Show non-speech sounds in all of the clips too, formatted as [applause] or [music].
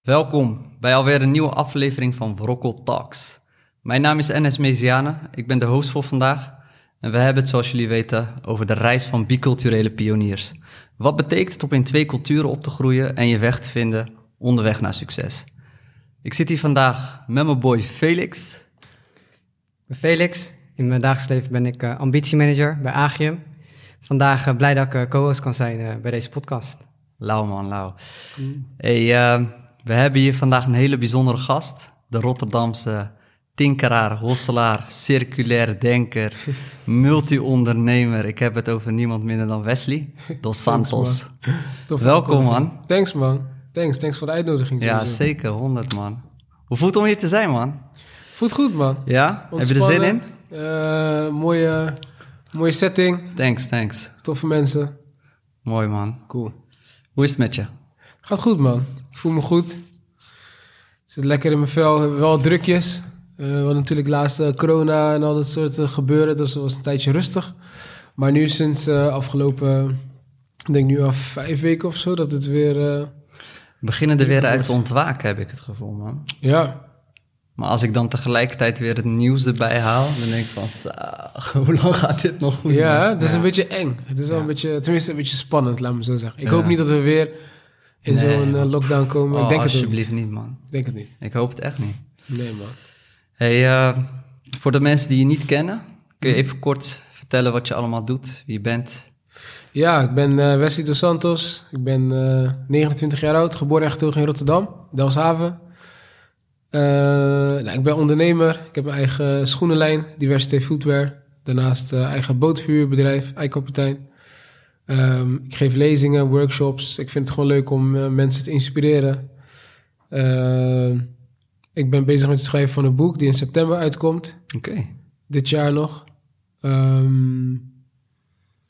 Welkom bij alweer een nieuwe aflevering van Brokkel Talks. Mijn naam is Enes Meziane, ik ben de host voor vandaag. En we hebben het, zoals jullie weten, over de reis van biculturele pioniers. Wat betekent het om in twee culturen op te groeien en je weg te vinden onderweg naar succes? Ik zit hier vandaag met mijn boy Felix. Felix. In mijn dagelijks leven ben ik uh, ambitiemanager bij Agium. Vandaag uh, blij dat ik uh, co-host kan zijn bij deze podcast. Lauw man, lauw. Hey, uh, we hebben hier vandaag een hele bijzondere gast. De Rotterdamse tinkeraar, hosselaar, circulair denker, multi-ondernemer. Ik heb het over niemand minder dan Wesley Dos Santos. Welkom man. Thanks man. Thanks, thanks voor de uitnodiging. Ja, sowieso. zeker, 100 man. Hoe voelt het om hier te zijn man? Voelt goed man. Ja? Heb je er zin in? Uh, mooie, mooie setting. Thanks, thanks. Toffe mensen. Mooi man. Cool. Hoe is het met je? Gaat goed man. Ik voel me goed. Zit lekker in mijn vel. Wel drukjes. Uh, we hadden natuurlijk laatst uh, corona en al dat soort uh, gebeuren. Dus het was een tijdje rustig. Maar nu sinds afgelopen, ik denk nu al vijf weken of zo, dat het weer... We beginnen er weer uit te ontwaken, heb ik het gevoel, man. Ja. Maar als ik dan tegelijkertijd weer het nieuws erbij haal, dan denk ik van, [laughs] hoe lang gaat dit nog goed? Ja, het is ja. een beetje eng. Het is wel ja. een beetje, tenminste een beetje spannend, laat me zo zeggen. Ik ja. hoop niet dat we weer in nee, zo'n uh, lockdown komen. Oh, ik denk alsjeblieft het niet, man. Ik denk het niet. Ik hoop het echt niet. Nee, man. Hey, uh, voor de mensen die je niet kennen, kun je even kort vertellen wat je allemaal doet, wie je bent? Ja, ik ben uh, Wesley Dos Santos. Ik ben 29 jaar oud, geboren en getogen in Rotterdam, Delfshaven. nou, ik ben ondernemer. Ik heb mijn eigen schoenenlijn, Diversity Footwear. Daarnaast eigen bootvuurbedrijf, Eikapitein. Um, ik geef lezingen, workshops. Ik vind het gewoon leuk om uh, mensen te inspireren. Uh, ik ben bezig met het schrijven van een boek die in september uitkomt. Oké. Okay. Dit jaar nog. Um,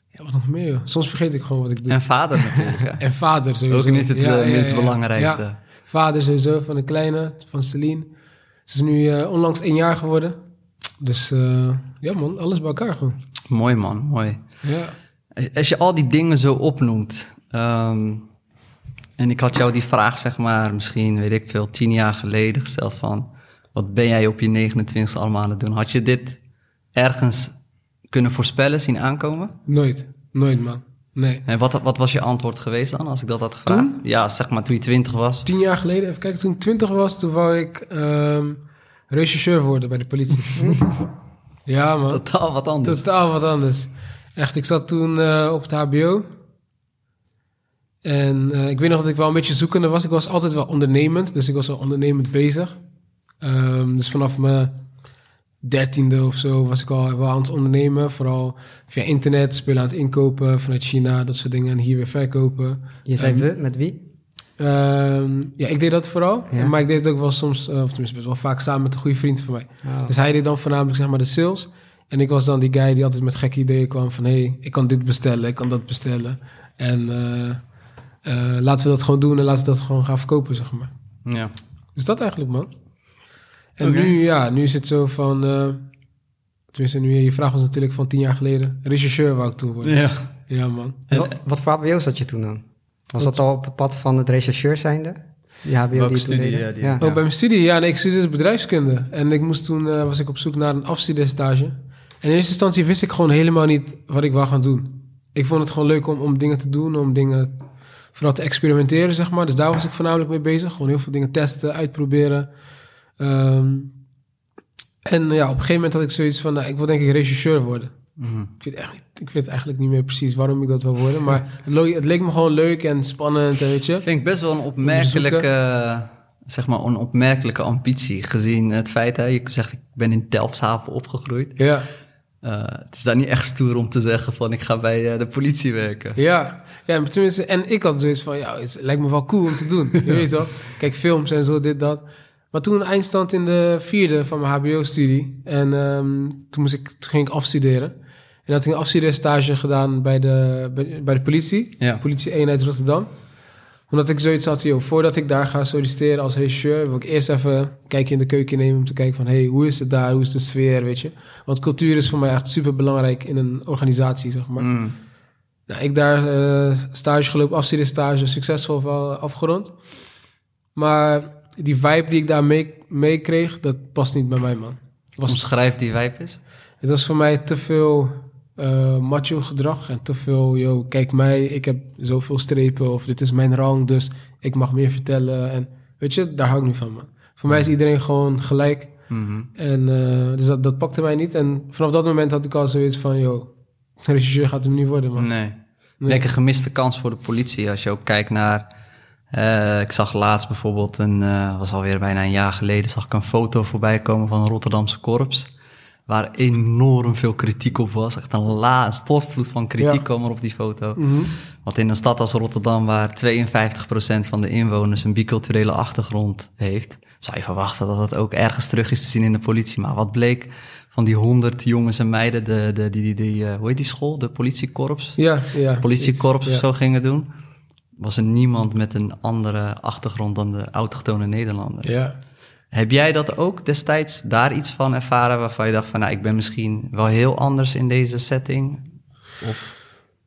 ja, wat nog meer? Soms vergeet ik gewoon wat ik doe. En vader natuurlijk. Ja. [laughs] en vader sowieso. Ook niet het ja, minst ja, belangrijkste. Vader sowieso van de kleine, van Celine. Ze is nu uh, onlangs één jaar geworden. Dus uh, ja man, alles bij elkaar gewoon. Mooi man, mooi. Ja. Als je al die dingen zo opnoemt, um, en ik had jou die vraag, zeg maar, misschien, weet ik veel, tien jaar geleden gesteld van, wat ben jij op je 29e allemaal aan het doen? Had je dit ergens kunnen voorspellen, zien aankomen? Nooit, nooit man, nee. En wat, wat was je antwoord geweest dan, als ik dat had gevraagd? Toen? Ja, zeg maar toen je 20 was. Tien jaar geleden, even kijken, toen ik 20 was, toen wou ik um, rechercheur worden bij de politie. [laughs] ja man. Totaal wat anders. Totaal wat anders. Echt, ik zat toen uh, op het HBO. En uh, ik weet nog dat ik wel een beetje zoekende was. Ik was altijd wel ondernemend, dus ik was wel ondernemend bezig. Um, dus vanaf mijn dertiende of zo was ik al wel aan het ondernemen. Vooral via internet, spullen aan het inkopen vanuit China, dat soort dingen. En hier weer verkopen. Je zei um, we, met wie? Um, ja, ik deed dat vooral. Ja. Maar ik deed het ook wel soms, uh, of tenminste best wel vaak samen met een goede vriend van mij. Oh. Dus hij deed dan voornamelijk zeg maar de sales. En ik was dan die guy die altijd met gekke ideeën kwam van... hé, hey, ik kan dit bestellen, ik kan dat bestellen. En uh, uh, laten we dat gewoon doen en laten we dat gewoon gaan verkopen, zeg maar. Ja. Dus dat eigenlijk, man. En okay. nu, ja, nu is het zo van... Uh, tenminste, nu, je vraag was natuurlijk van tien jaar geleden. Rechercheur wou ik toen worden. Ja. Ja, man. En wat, wat voor HBO zat je toen dan? Was dat al op het pad van het rechercheur zijnde? Ja, Welke studie? Ja, die, ja. Oh, bij mijn studie? Ja, nee, ik studeerde bedrijfskunde. En ik moest toen, uh, was ik op zoek naar een afstudeerstage. En in eerste instantie wist ik gewoon helemaal niet wat ik wou gaan doen. Ik vond het gewoon leuk om, om dingen te doen, om dingen vooral te experimenteren, zeg maar. Dus daar was ik voornamelijk mee bezig. Gewoon heel veel dingen testen, uitproberen. Um, en ja, op een gegeven moment had ik zoiets van, nou, ik wil denk ik rechercheur worden. Mm-hmm. Ik, weet echt, ik weet eigenlijk niet meer precies waarom ik dat wil worden. Maar [laughs] het leek me gewoon leuk en spannend, weet je. Vind ik best wel een opmerkelijke, zeg maar, een opmerkelijke ambitie. Gezien het feit, hè, je zegt, ik ben in Delfshaven opgegroeid. Ja. Uh, het is daar niet echt stoer om te zeggen van ik ga bij uh, de politie werken. Ja, ja tenminste, en ik had zoiets van, ja, het lijkt me wel cool om te doen. [laughs] Je weet toch? Kijk, films en zo, dit, dat. Maar toen eindstand in de vierde van mijn hbo-studie. En um, toen, moest ik, toen ging ik afstuderen. En had ik een afstudeerstage gedaan bij de, bij, bij de politie. Ja. Politie-eenheid Rotterdam. Omdat ik zoiets had, joh, voordat ik daar ga solliciteren als regisseur... wil ik eerst even een kijkje in de keuken nemen om te kijken van... hey, hoe is het daar, hoe is de sfeer, weet je? Want cultuur is voor mij echt super belangrijk in een organisatie, zeg maar. Mm. Nou, ik daar uh, stage gelopen, afstudeerstage, succesvol wel afgerond. Maar die vibe die ik daar mee, mee kreeg, dat past niet bij mij, man. Was, Omschrijf die wijp eens. het was voor mij te veel eh, macho gedrag en te veel, yo, kijk mij, ik heb zoveel strepen of dit is mijn rang, dus ik mag meer vertellen. En weet je, daar hou ik niet van, man. Voor mij is iedereen gewoon gelijk. Mhm. En eh, dus dat, dat pakte mij niet. En vanaf dat moment had ik al zoiets van, yo, [laughs] regisseur gaat hem niet worden, man. Nee. Nee. denk een gemiste kans voor de politie. Als je ook kijkt naar... eh, ik zag laatst bijvoorbeeld, een, was alweer bijna een jaar geleden... zag ik een foto voorbij komen van een Rotterdamse korps... waar enorm veel kritiek op was. Echt een la, een stortvloed van kritiek Ja. kwam er op die foto. Mhm. Want in een stad als Rotterdam, waar 52% van de inwoners een biculturele achtergrond heeft, zou je verwachten dat dat ook ergens terug is te zien in de politie. Maar wat bleek van die 100 jongens en meiden, de, de, die, die, die, eh, hoe heet die school? De politiekorps? Ja, ja. Politiekorps iets, of zo gingen doen. Was er niemand met een andere achtergrond dan de autochtone Nederlander. Ja. Heb jij dat ook destijds daar iets van ervaren waarvan je dacht van, nou, ik ben misschien wel heel anders in deze setting? Of,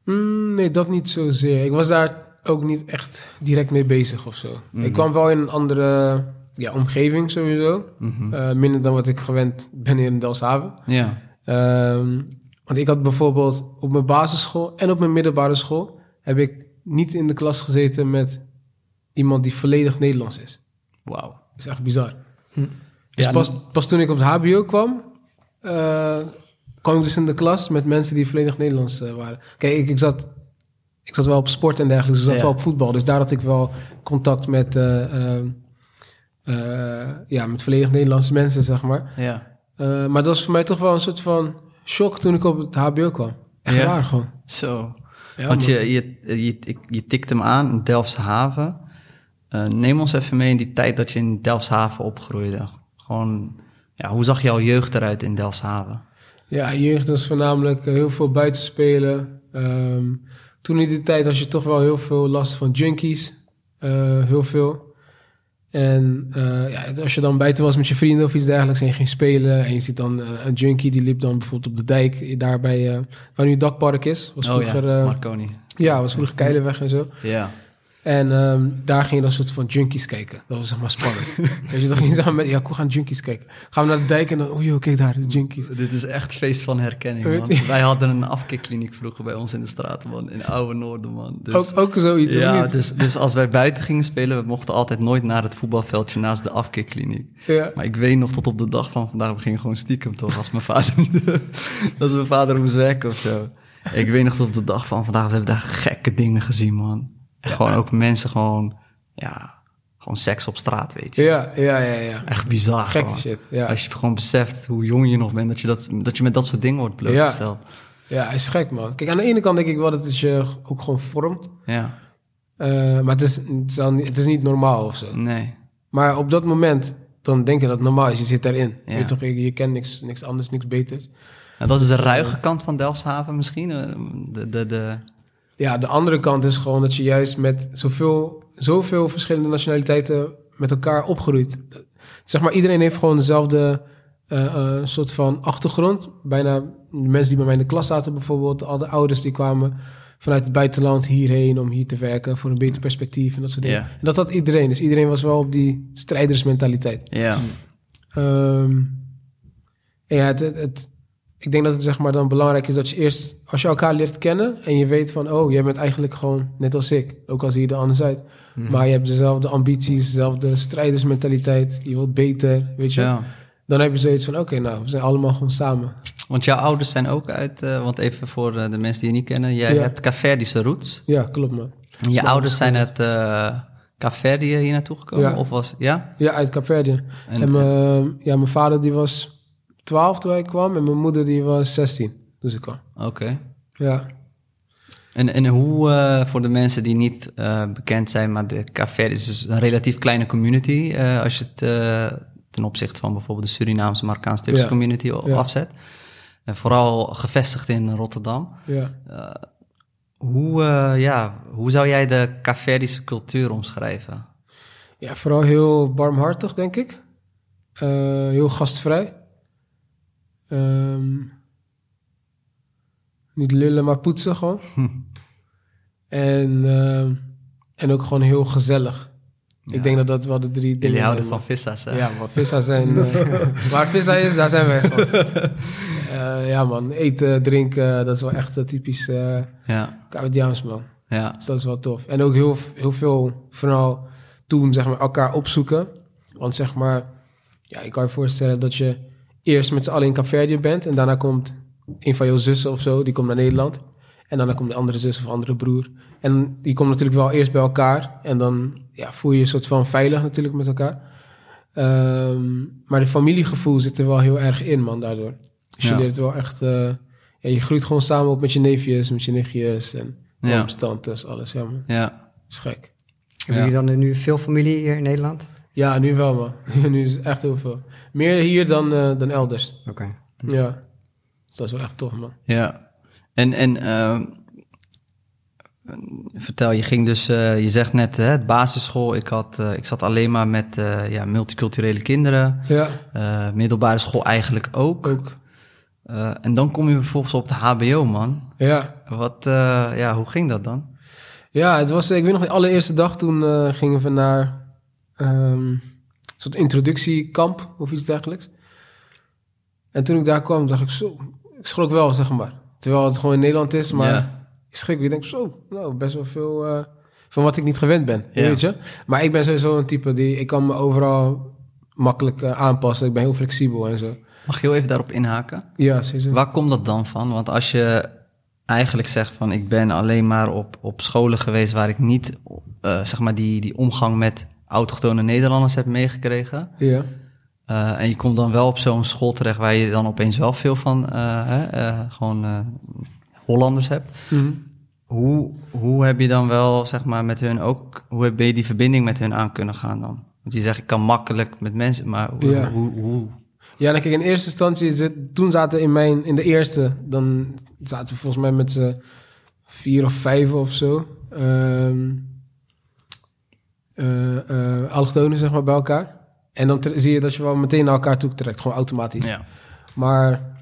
Mm, nee, dat niet zozeer. Ik was daar ook niet echt direct mee bezig of zo. Mhm. Ik kwam wel in een andere ja, omgeving sowieso. Mhm. Eh, minder dan wat ik gewend ben in Delfshaven. Ja. Ehm, want ik had bijvoorbeeld op mijn basisschool en op mijn middelbare school... heb ik niet in de klas gezeten met iemand die volledig Nederlands is. Wauw. Dat is echt bizar. Dus Ja, pas, pas toen ik op het hbo kwam... eh, kwam ik dus in de klas met mensen die volledig Nederlands eh, waren. Kijk, ik, ik, zat, ik zat wel op sport en dergelijke, dus ik zat Ja. wel op voetbal. Dus daar had ik wel contact met, eh, ja, met volledig Nederlandse mensen, zeg maar. Ja. Maar dat was voor mij toch wel een soort van shock toen ik op het hbo kwam. Echt Ja. waar, gewoon. Zo. Ja, Want je, je, je, je, tikt hem aan, Delftse haven. Eh, neem ons even mee in die tijd dat je in Delfshaven opgroeide. Gewoon, ja, hoe zag jouw jeugd eruit in Delfshaven? Ja, jeugd was voornamelijk eh, heel veel buitenspelen. Ehm toen in die tijd had je toch wel heel veel last van junkies. Eh, heel veel. En ja, als je dan buiten was met je vrienden of iets dergelijks en je ging spelen... en je ziet dan een junkie die liep dan bijvoorbeeld op de dijk... daar bij, waar nu het dakpark is. Was vroeger, oh ja, eh, Marconi. ja, was vroeger Keilenweg en zo. Ja. En ehm, daar ging je dan soort van junkies kijken. Dat was zeg maar spannend. [laughs] Weet je, dan ging je samen met... Ja, kom, we gaan junkies kijken. Gaan we naar de dijk en dan... Oh joh, kijk daar, de junkies. Dit is echt feest van herkenning, man. Wij hadden een afkeerkliniek vroeger bij ons in de straat, man. In Oude Noorden, man. Dus, ook, ook zoiets, ja, dus, dus als wij buiten gingen spelen, we mochten altijd nooit naar het voetbalveldje naast de afkeerkliniek. Ja. Maar ik weet nog tot op de dag van vandaag, we gingen gewoon stiekem toch, als mijn vader, [laughs] als mijn vader moest werken of zo. Ik weet nog tot op de dag van vandaag, we hebben daar gekke dingen gezien, man. En Gewoon ook mensen gewoon, ja, gewoon seks op straat, weet je. Ja, ja, ja, ja. Echt bizar. Gekke shit, ja. Als je gewoon beseft hoe jong je nog bent, dat je, dat, dat je met dat soort dingen wordt blootgesteld. Ja, is gek, man. Kijk, aan de ene kant denk ik wel dat het je ook gewoon vormt. Ja, Eh, maar het is, het, is dan het is niet normaal of zo. nee. Maar op dat moment, dan denk je dat het normaal is. Je zit daarin. Ja. Je, toch, je, je kent niks, niks anders, niks beters. En dat is de ruige kant van Delfshaven misschien? eh, De, de, de, Ja, de andere kant is gewoon dat je juist met zoveel, zoveel verschillende nationaliteiten met elkaar opgroeit. Zeg maar, iedereen heeft gewoon dezelfde eh, eh, soort van achtergrond. Bijna de mensen die bij mij in de klas zaten bijvoorbeeld, al de ouders die kwamen vanuit het buitenland hierheen om hier te werken voor een beter perspectief en dat soort dingen. En dat had iedereen. Dus iedereen was wel op die strijdersmentaliteit. ja. Ehm, ja, het, het, het- ik denk dat het zeg maar dan belangrijk is dat je eerst, als je elkaar leert kennen en je weet van, oh, jij bent eigenlijk gewoon net als ik, ook al zie je er anders uit. Mhm. Maar je hebt dezelfde ambities, dezelfde strijdersmentaliteit, je wilt beter, weet je. ja. Dan heb je zoiets van, oké, nou, we zijn allemaal gewoon samen. Want jouw ouders zijn ook uit, eh, want even voor eh, de mensen die je niet kennen, jij Ja. hebt Caverdische roots. Ja, klopt man. En je ouders zijn uit uh, Caverdië hier naartoe gekomen? Ja. Of was, ja? Ja, uit Kaapverdië. En, En, mijn, ja, mijn vader die was 12 toen ik kwam en mijn moeder die was 16 toen ze kwam. Oké. Ja. En, en hoe, eh, voor de mensen die niet eh, bekend zijn, maar de Caverdië is dus een relatief kleine community, eh, als je het ten opzichte van bijvoorbeeld de Surinaamse Marokkaans-Turkse Ja. community Ja. afzet. En vooral gevestigd in Rotterdam. Ja. Hoe, ja, hoe zou jij de Caverdische cultuur omschrijven? Ja, vooral heel barmhartig, denk ik. Heel gastvrij. Ehm, niet lullen, maar poetsen gewoon. [laughs] En, ehm, en ook gewoon heel gezellig. Ja. Ik denk dat dat wel de drie dingen Jullie houden van vissa's, hè? Ja, man, vissa zijn... eh, [laughs] waar vissa is, daar zijn wij gewoon. [laughs] Eh, ja, man. Eten, drinken, dat is wel echt uh, typisch uh, Ja. Caribiaans, man. Ja. Dus dat is wel tof. En ook heel, heel veel, vooral toen, zeg maar, elkaar opzoeken. Want zeg maar, ja, ik kan je voorstellen dat je eerst met z'n allen in Capverdië bent... en daarna komt een van jouw zussen of zo, die komt naar Nederland... En daarna komt de andere zus of andere broer. En die komt natuurlijk wel eerst bij elkaar. En dan ja, voel je je een soort van veilig natuurlijk met elkaar. Um, maar de familiegevoel zit er wel heel erg in, man, daardoor. Dus je leert wel echt... Uh, ja, je groeit gewoon samen op met je neefjes, met je nichtjes en Ja. tantes, alles. Ja, man. Ja. is gek. Hebben jullie dan nu veel familie hier in Nederland? Ja, nu wel, man. [laughs] nu is het echt heel veel. Meer hier dan, uh, dan elders. Oké. Ja. Dus dat is wel echt tof, man. Ja. En, en uh, vertel, je ging dus, uh, je zegt net, hè, het basisschool, ik, had, uh, ik zat alleen maar met uh, ja, multiculturele kinderen. Ja. middelbare school eigenlijk ook. Ook. en dan kom je vervolgens op de HBO, man. Ja. Wat, ja, hoe ging dat dan? Ja, het was, ik weet nog, de allereerste dag toen gingen we naar um, een soort introductiekamp of iets dergelijks. En toen ik daar kwam, dacht ik zo, ik schrok wel, zeg maar. Terwijl het gewoon in Nederland is, maar Ja. ik schrik. Ik denk zo, nou, best wel veel uh, van wat ik niet gewend ben, Ja. weet je. Maar ik ben sowieso een type die, ik kan me overal makkelijk uh, aanpassen. Ik ben heel flexibel en zo. Mag ik heel even daarop inhaken? Ja, sowieso. Waar komt dat dan van? Want als je eigenlijk zegt van ik ben alleen maar op, op scholen geweest waar ik niet uh, zeg maar die, die omgang met autochtone Nederlanders heb meegekregen. Ja. Uh, en je komt dan wel op zo'n school terecht waar je dan opeens wel veel van uh, hè, uh, gewoon Hollanders hebt. Mhm. Mm -hmm. Hoe, hoe heb je dan wel, zeg maar, met hun ook, hoe heb je die verbinding met hun aan kunnen gaan dan? Want je zegt, ik kan makkelijk met mensen, maar hoe? Ja. hoe, hoe? Ja, kijk, in eerste instantie, zit, toen zaten in mijn, in de eerste, dan zaten we volgens mij met z'n vier of vijf of zo. Um, uh, allochtonen, zeg maar, bij elkaar. En dan zie je dat je wel meteen naar elkaar toe trekt, gewoon automatisch. Ja. Maar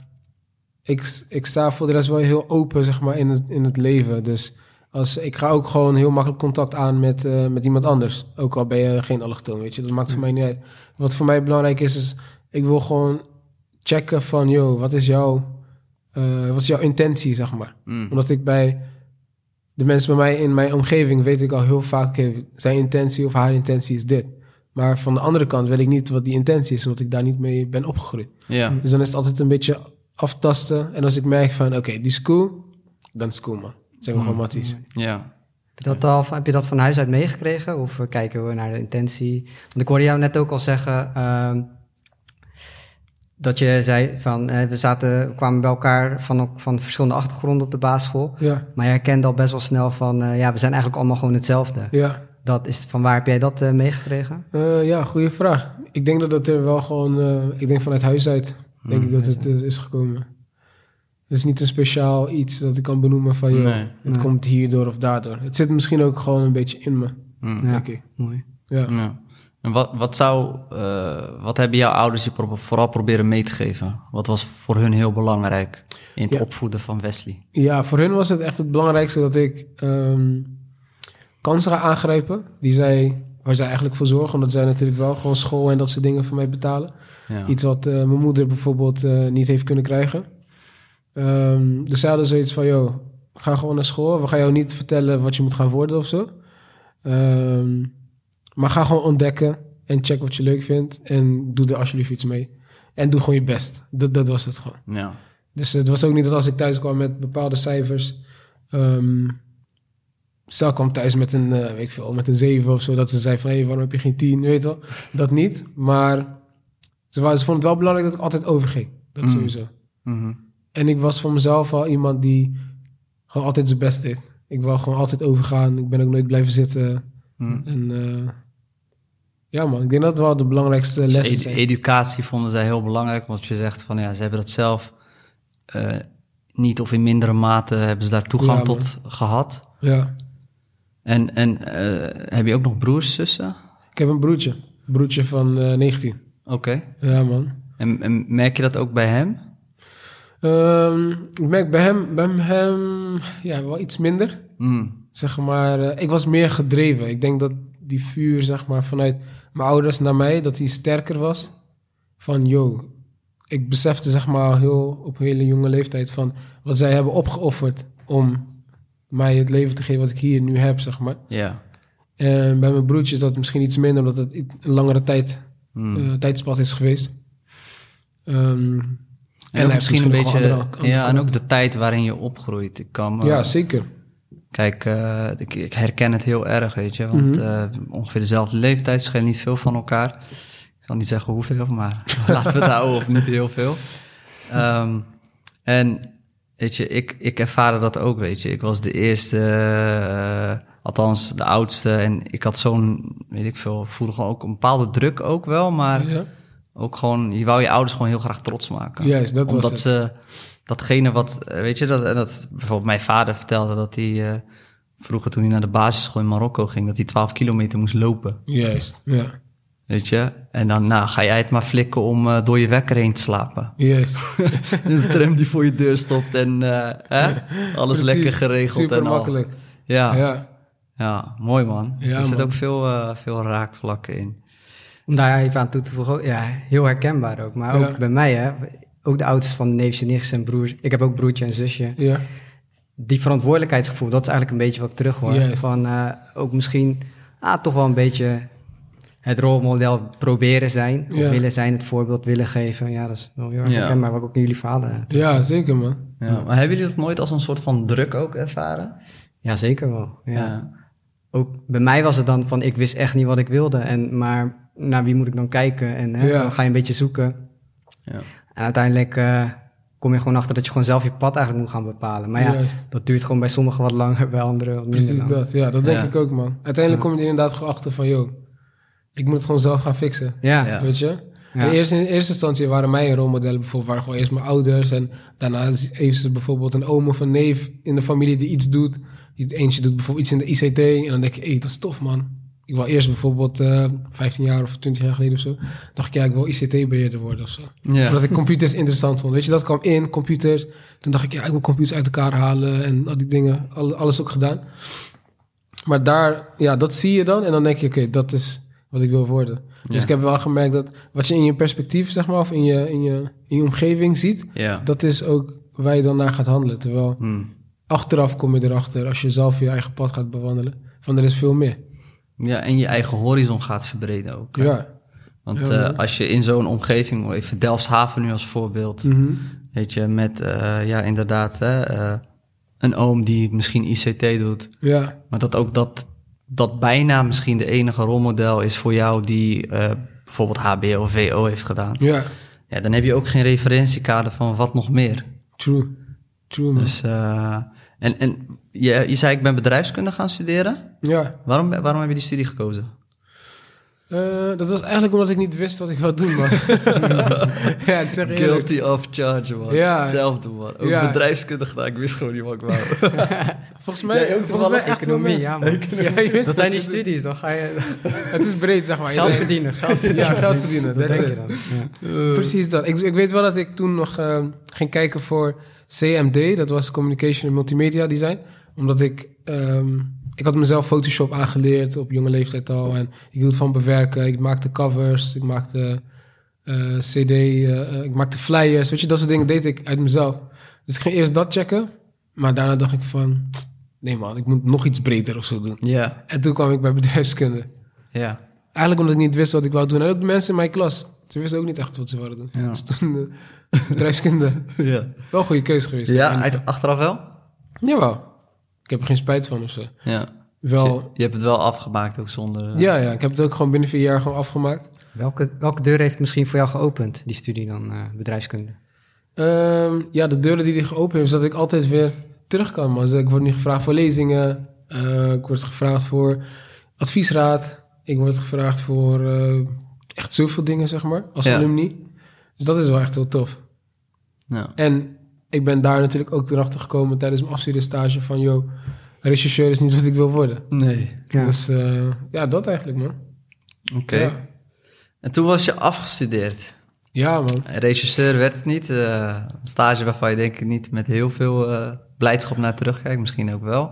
ik, ik sta voor de rest wel heel open, zeg maar, in het, in het leven. Dus als, ik ga ook gewoon heel makkelijk contact aan met, uh, met iemand anders. Ook al ben je geen allochtoon, weet je. Dat maakt voor mij niet uit. Wat voor mij belangrijk is, is ik wil gewoon checken van, yo, wat is jouw, uh, wat is jouw intentie, zeg maar. Mm. Omdat ik bij de mensen bij mij in mijn omgeving weet ik al heel vaak, okay, zijn intentie of haar intentie is dit. Maar van de andere kant weet ik niet wat die intentie is, omdat ik daar niet mee ben opgegroeid. Ja. Dus dan is het altijd een beetje aftasten. En als ik merk van, oké, okay, die is cool, dan is het cool, man. Zeg maar gewoon matties. Ja. Heb je, dat al, heb je dat van huis uit meegekregen? Of uh, kijken we naar de intentie? Want ik hoorde jou net ook al zeggen... Uh, dat je zei van, uh, we, zaten, we kwamen bij elkaar van, van verschillende achtergronden op de basisschool. Ja. Maar je herkende al best wel snel van, uh, ja, we zijn eigenlijk allemaal gewoon hetzelfde. Ja. Dat is, van waar heb jij dat uh, meegekregen? Uh, ja, goede vraag. Ik denk dat het er wel gewoon, uh, ik denk vanuit huis uit, denk Hmm. mm, ik dat het uh, is gekomen. Het is niet een speciaal iets dat ik kan benoemen van, Nee. het Nee. komt hierdoor of daardoor. Het zit misschien ook gewoon een beetje in me, Mm. Ja. denk ik. Mooi. Ja. Ja. En wat, wat zou, uh, wat hebben jouw ouders je pro vooral proberen mee te geven? Wat was voor hun heel belangrijk in het Ja. opvoeden van Wesley? Ja, voor hun was het echt het belangrijkste dat ik um, kansen ga aangrijpen. Die zij, waar zij eigenlijk voor zorgen. Omdat zij natuurlijk wel gewoon school en dat soort dingen voor mij betalen. Ja. Iets wat uh, mijn moeder bijvoorbeeld uh, niet heeft kunnen krijgen. Um, dus zij hadden zoiets van, joh, ga gewoon naar school. We gaan jou niet vertellen wat je moet gaan worden of zo. Um, maar ga gewoon ontdekken en check wat je leuk vindt. En doe er alsjeblieft iets mee. En doe gewoon je best. Dat, dat was het gewoon. Ja. Dus het was ook niet dat als ik thuis kwam met bepaalde cijfers... Um, stel kwam thuis met een, uh, weet ik veel, met een 7 of zo... dat ze zei van, hé, hey, waarom heb je geen 10? Weet je wel? Dat niet, maar ze, waren, ze vonden het wel belangrijk dat ik altijd overging. Dat Mm. sowieso. Mm -hmm. En ik was voor mezelf al iemand die gewoon altijd zijn best deed. Ik wou gewoon altijd overgaan. Ik ben ook nooit blijven zitten. Mm. En uh, ja man, ik denk dat het wel de belangrijkste dus lessen ed zijn. Educatie vonden zij heel belangrijk, want je zegt van ja, ze hebben dat zelf uh, niet of in mindere mate hebben ze daar toegang Ja, tot gehad. Ja. En, en uh, heb je ook nog broers, zussen? Ik heb een broertje. Een broertje van uh, 19. Oké. Okay. Ja man. En, en, merk je dat ook bij hem? Um, ik merk bij hem, bij hem ja, wel iets minder. Mm. Zeg maar, uh, ik was meer gedreven. Ik denk dat die vuur, zeg maar, vanuit mijn ouders naar mij, dat die sterker was. Van, yo, ik besefte, zeg maar, heel, op een hele jonge leeftijd van wat zij hebben opgeofferd om mij het leven te geven wat ik hier nu heb, zeg maar. Ja. En bij mijn broertje is dat misschien iets minder, omdat het een langere tijd, Hmm. eh, tijdspad is geweest. Ehm, en En, hij ook heeft misschien een beetje, andere- andere ja, en ook de tijd waarin je opgroeit. Ik kan Ja, zeker. Kijk, eh, ik, ik herken het heel erg, weet je. Want Mhm. eh, ongeveer dezelfde leeftijd, schelen niet veel van elkaar. Ik zal niet zeggen hoeveel, maar [laughs] laten we het houden op niet heel veel. Ehm, en weet je, ik, ik ervaarde dat ook, weet je. Ik was de eerste, eh, althans de oudste. En ik had zo'n, weet ik veel, voelde gewoon ook een bepaalde druk ook wel. Maar Ja. ook gewoon, je wou je ouders gewoon heel graag trots maken. Juist, dat was Omdat het. ze datgene wat, eh, weet je, dat, en dat bijvoorbeeld mijn vader vertelde dat hij eh, vroeger toen hij naar de basisschool in Marokko ging, dat hij 12 kilometer moest lopen, Juist, ja. weet je. En dan, nou, ga jij het maar flikken om eh, door je wekker heen te slapen. Juist. [laughs] de tram die voor je deur stopt en eh, hè? alles Precies. lekker geregeld Super en al. makkelijk. Ja, ja. Ja. mooi man. Ja, er zit man. ook veel, eh, veel raakvlakken in. Om daar even aan toe te voegen, ja, heel herkenbaar ook. Maar ook Ja. bij mij, hè, ook de ouders van neefjes en nichtjes en broers. Ik heb ook broertje en zusje. Ja. Die verantwoordelijkheidsgevoel, dat is eigenlijk een beetje wat ik terug hoor. Juist. Van eh, ook misschien ah, toch wel een beetje het rolmodel proberen zijn. Of Ja. willen zijn, het voorbeeld willen geven. Ja, dat is wel heel erg Ja. herkenbaar, wat ik ook in jullie verhalen. ja, zeker man. Ja, maar hebben jullie dat nooit als een soort van druk ook ervaren? Ja, zeker wel. Ja. Ook bij mij was het dan van, ik wist echt niet wat ik wilde. En, maar naar wie moet ik dan kijken? En hè, Ja. dan ga je een beetje zoeken. Ja. En uiteindelijk eh, kom je gewoon achter dat je gewoon zelf je pad eigenlijk moet gaan bepalen. Maar ja, Juist. dat duurt gewoon bij sommigen wat langer, bij anderen wat minder Precies lang. dat. Ja, dat denk Ja. ik ook man. Uiteindelijk kom je er inderdaad gewoon achter van, yo, ik moet het gewoon zelf gaan fixen. Ja, Ja. Weet je? Ja. In, eerste, in eerste instantie waren mijn rolmodellen bijvoorbeeld waren gewoon eerst mijn ouders. En daarna heeft ze bijvoorbeeld een oom of een neef in de familie die iets doet. Die eentje doet bijvoorbeeld iets in de ICT. En dan denk je, hé, dat is tof man. Ik wil eerst bijvoorbeeld eh 15 jaar of 20 jaar geleden of zo. dacht ik, ja, ik wil ICT-beheerder worden of zo. Omdat ik computers interessant vond. Weet je, dat kwam in, computers. Toen dacht ik, ja, ik wil computers uit elkaar halen en al die dingen. Al- Alles ook gedaan. Maar daar, ja, dat zie je dan. En dan denk je, oké, dat is wat ik wil worden. Dus Ja. ik heb wel gemerkt dat wat je in je perspectief, zeg maar, of in je, in je, in je omgeving ziet, Ja. dat is ook waar je dan naar gaat handelen. Terwijl Hmm. achteraf kom je erachter, als je zelf je eigen pad gaat bewandelen, van er is veel meer. Ja, en je eigen horizon gaat verbreden ook. hè? Ja. Want Ja, eh, als je in zo'n omgeving, even Delfshaven nu als voorbeeld, Mhm. weet je, met, eh, ja, inderdaad, hè, eh, een oom die misschien ICT doet, Ja, maar dat ook dat, dat bijna misschien de enige rolmodel is voor jou die bijvoorbeeld HBO of VO heeft gedaan. ja, Ja, dan heb je ook geen referentiekader van wat nog meer. true. True, man. Dus, eh, en en je, je zei, ik ben bedrijfskunde gaan studeren. Ja. Waarom, waarom heb je die studie gekozen? Eh, dat was eigenlijk omdat ik niet wist wat ik wil doen, man. [laughs] ja, ik zeg eerlijk. Guilty of charge, man. Ja. Hetzelfde, man. Ook Ja. bedrijfskunde gedaan. Ik wist gewoon niet wat ik wou. [laughs] Volgens mij, ook volgens mij echt economie, ja, man. Ja, je wist Dat zijn die studies, dan ga je [laughs] Het is breed, zeg maar. Geld denkt- verdienen. Geld verdienen. Ja, geld verdienen. Dat denk je dan. Ja. Precies dat. Ik, ik weet wel dat ik toen nog eh, ging kijken voor CMD. Dat was Communication en Multimedia Design. Omdat ik... ehm, ik had mezelf Photoshop aangeleerd op jonge leeftijd al. En ik hield van bewerken. Ik maakte covers. Ik maakte eh, CD. eh, eh, ik maakte flyers. Weet je, dat soort dingen deed ik uit mezelf. Dus ik ging eerst dat checken. Maar daarna dacht ik van... Nee man, ik moet nog iets breder of zo doen. ja, En toen kwam ik bij bedrijfskunde. ja. Eigenlijk omdat ik niet wist wat ik wou doen. En ook de mensen in mijn klas. Ze wisten ook niet echt wat ze wilden doen. Ja. Dus toen eh, [laughs] bedrijfskunde. ja. Wel een goede keuze geweest. Ja, uit- achteraf wel? Jawel. Ik heb er geen spijt van of zo. Ja. Wel, Je, je hebt het wel afgemaakt ook zonder... eh, ja, ja, ik heb het ook gewoon binnen vier jaar gewoon afgemaakt. Welke, welke deur heeft het misschien voor jou geopend, die studie dan, eh, bedrijfskunde? Ehm, ja, de deuren die hij geopend heeft, is dat ik altijd weer terug kan. Dus ik word nu gevraagd voor lezingen. eh, ik word gevraagd voor adviesraad. Ik word gevraagd voor eh, echt zoveel dingen, zeg maar, als Ja. alumni. Dus dat is wel echt heel tof. Ja. En ik ben daar natuurlijk ook erachter gekomen tijdens mijn afstudeerstage van... joh, rechercheur is niet wat ik wil worden. Nee. Ja. Dus eh, ja, dat eigenlijk, man. Oké. Ja. En toen was je afgestudeerd. ja, man. Regisseur werd het niet. eh, een stage waarvan je denk ik niet met heel veel eh, blijdschap naar terugkijkt. Misschien ook wel.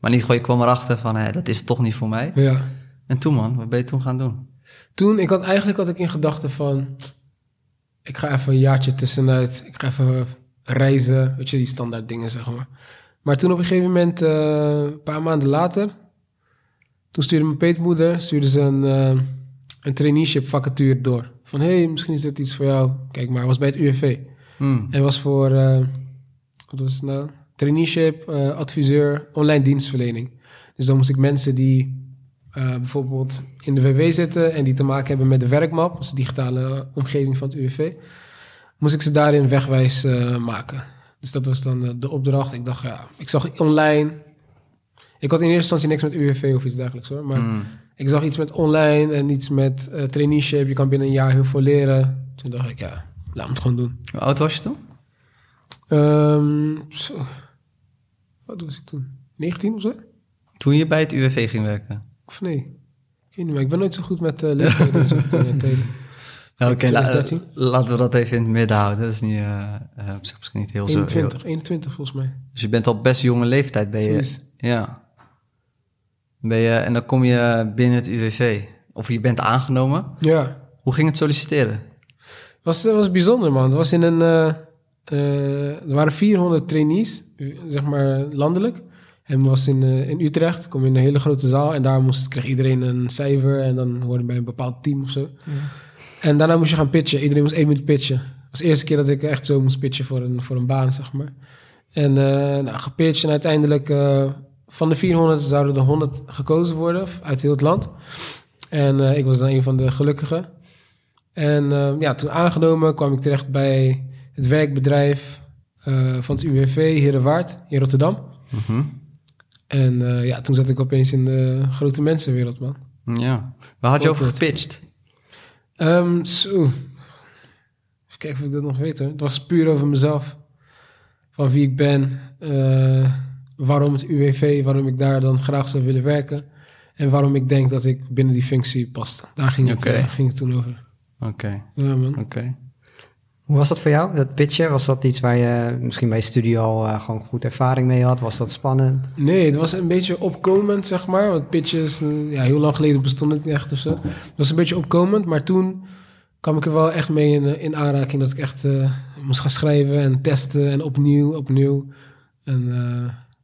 Maar in ieder geval, je kwam erachter van, hé, dat is toch niet voor mij. Ja. En toen man, wat ben je toen gaan doen? Toen, ik had eigenlijk had ik in gedachten van... Ik ga even een jaartje tussenuit. Ik ga even reizen. Weet je, die standaard dingen, zeg maar. Maar toen op een gegeven moment, eh, een paar maanden later... Toen stuurde mijn peetmoeder stuurde ze een, eh, een traineeship vacature door. Van, hé, hey, misschien is dit iets voor jou. Kijk maar, was bij het UWV. Hmm. En was voor, eh, wat was het nou? Traineeship, adviseur, online dienstverlening. Dus dan moest ik mensen die eh, bijvoorbeeld in de WW zitten en die te maken hebben met de werkmap, dus de digitale omgeving van het UWV, moest ik ze daarin wegwijs eh, maken. Dus dat was dan eh, de opdracht. Ik dacht, ja, ik zag online. Ik had in eerste instantie niks met UWV of iets dergelijks hoor. Maar Hmm. ik zag iets met online en iets met eh, traineeship. Je kan binnen een jaar heel veel leren. Toen dacht ik, ja, laat me het gewoon doen. Hoe oud was je toen? Zo. Wat was ik toen? 19 of zo? Toen je bij het UWV ging werken? Of nee? Ik ben nooit zo goed met uh, leeftijden en zo. eh, tijden. [laughs] Oké, la- 2013. laten we dat even in het midden houden. Dat is niet, eh, eh, op zich misschien niet heel zo... 21, 21 volgens mij. Dus je bent al best jonge leeftijd, ben je... Ja. Ben je, en dan kom je binnen het UWV. Of je bent aangenomen. Ja. Hoe ging het solliciteren? was, het was bijzonder, man. Het was in een... eh, eh, er waren 400 trainees, eh, zeg maar landelijk. En was in, eh, in Utrecht. Kom in een hele grote zaal. En daar moest, kreeg iedereen een cijfer. En dan hoorde bij een bepaald team of zo. En daarna moest je gaan pitchen. Iedereen moest één minuut pitchen. Het was de eerste keer dat ik echt zo moest pitchen voor een, voor een baan, zeg maar. En eh nou, gepitcht. En uiteindelijk eh, van de 400 zouden er 100 gekozen worden uit heel het land. En ik was dan een van de gelukkigen. En ja, toen aangenomen kwam ik terecht bij het werkbedrijf van het UWV Herenwaard in Rotterdam. Mhm. En eh, ja, toen zat ik opeens in de grote mensenwereld, man. Ja. Waar had je over gepitcht? Ehm, zo. Even kijken of ik dat nog weet hoor. Het was puur over mezelf. Van wie ik ben. eh, waarom het UWV. Waarom ik daar dan graag zou willen werken. En waarom ik denk dat ik binnen die functie paste. Daar ging het, eh, ging het toen over. Oké, Ja man. oké. Hoe was dat voor jou, dat pitchen? Was dat iets waar je misschien bij je studie al eh, gewoon goed ervaring mee had? Was dat spannend? Nee, het was een beetje opkomend, zeg maar. Want pitches, eh, ja, heel lang geleden bestond het niet echt of zo. Het was een beetje opkomend, maar toen kwam ik er wel echt mee in, eh, in aanraking dat ik echt moest gaan schrijven en testen en opnieuw, opnieuw. En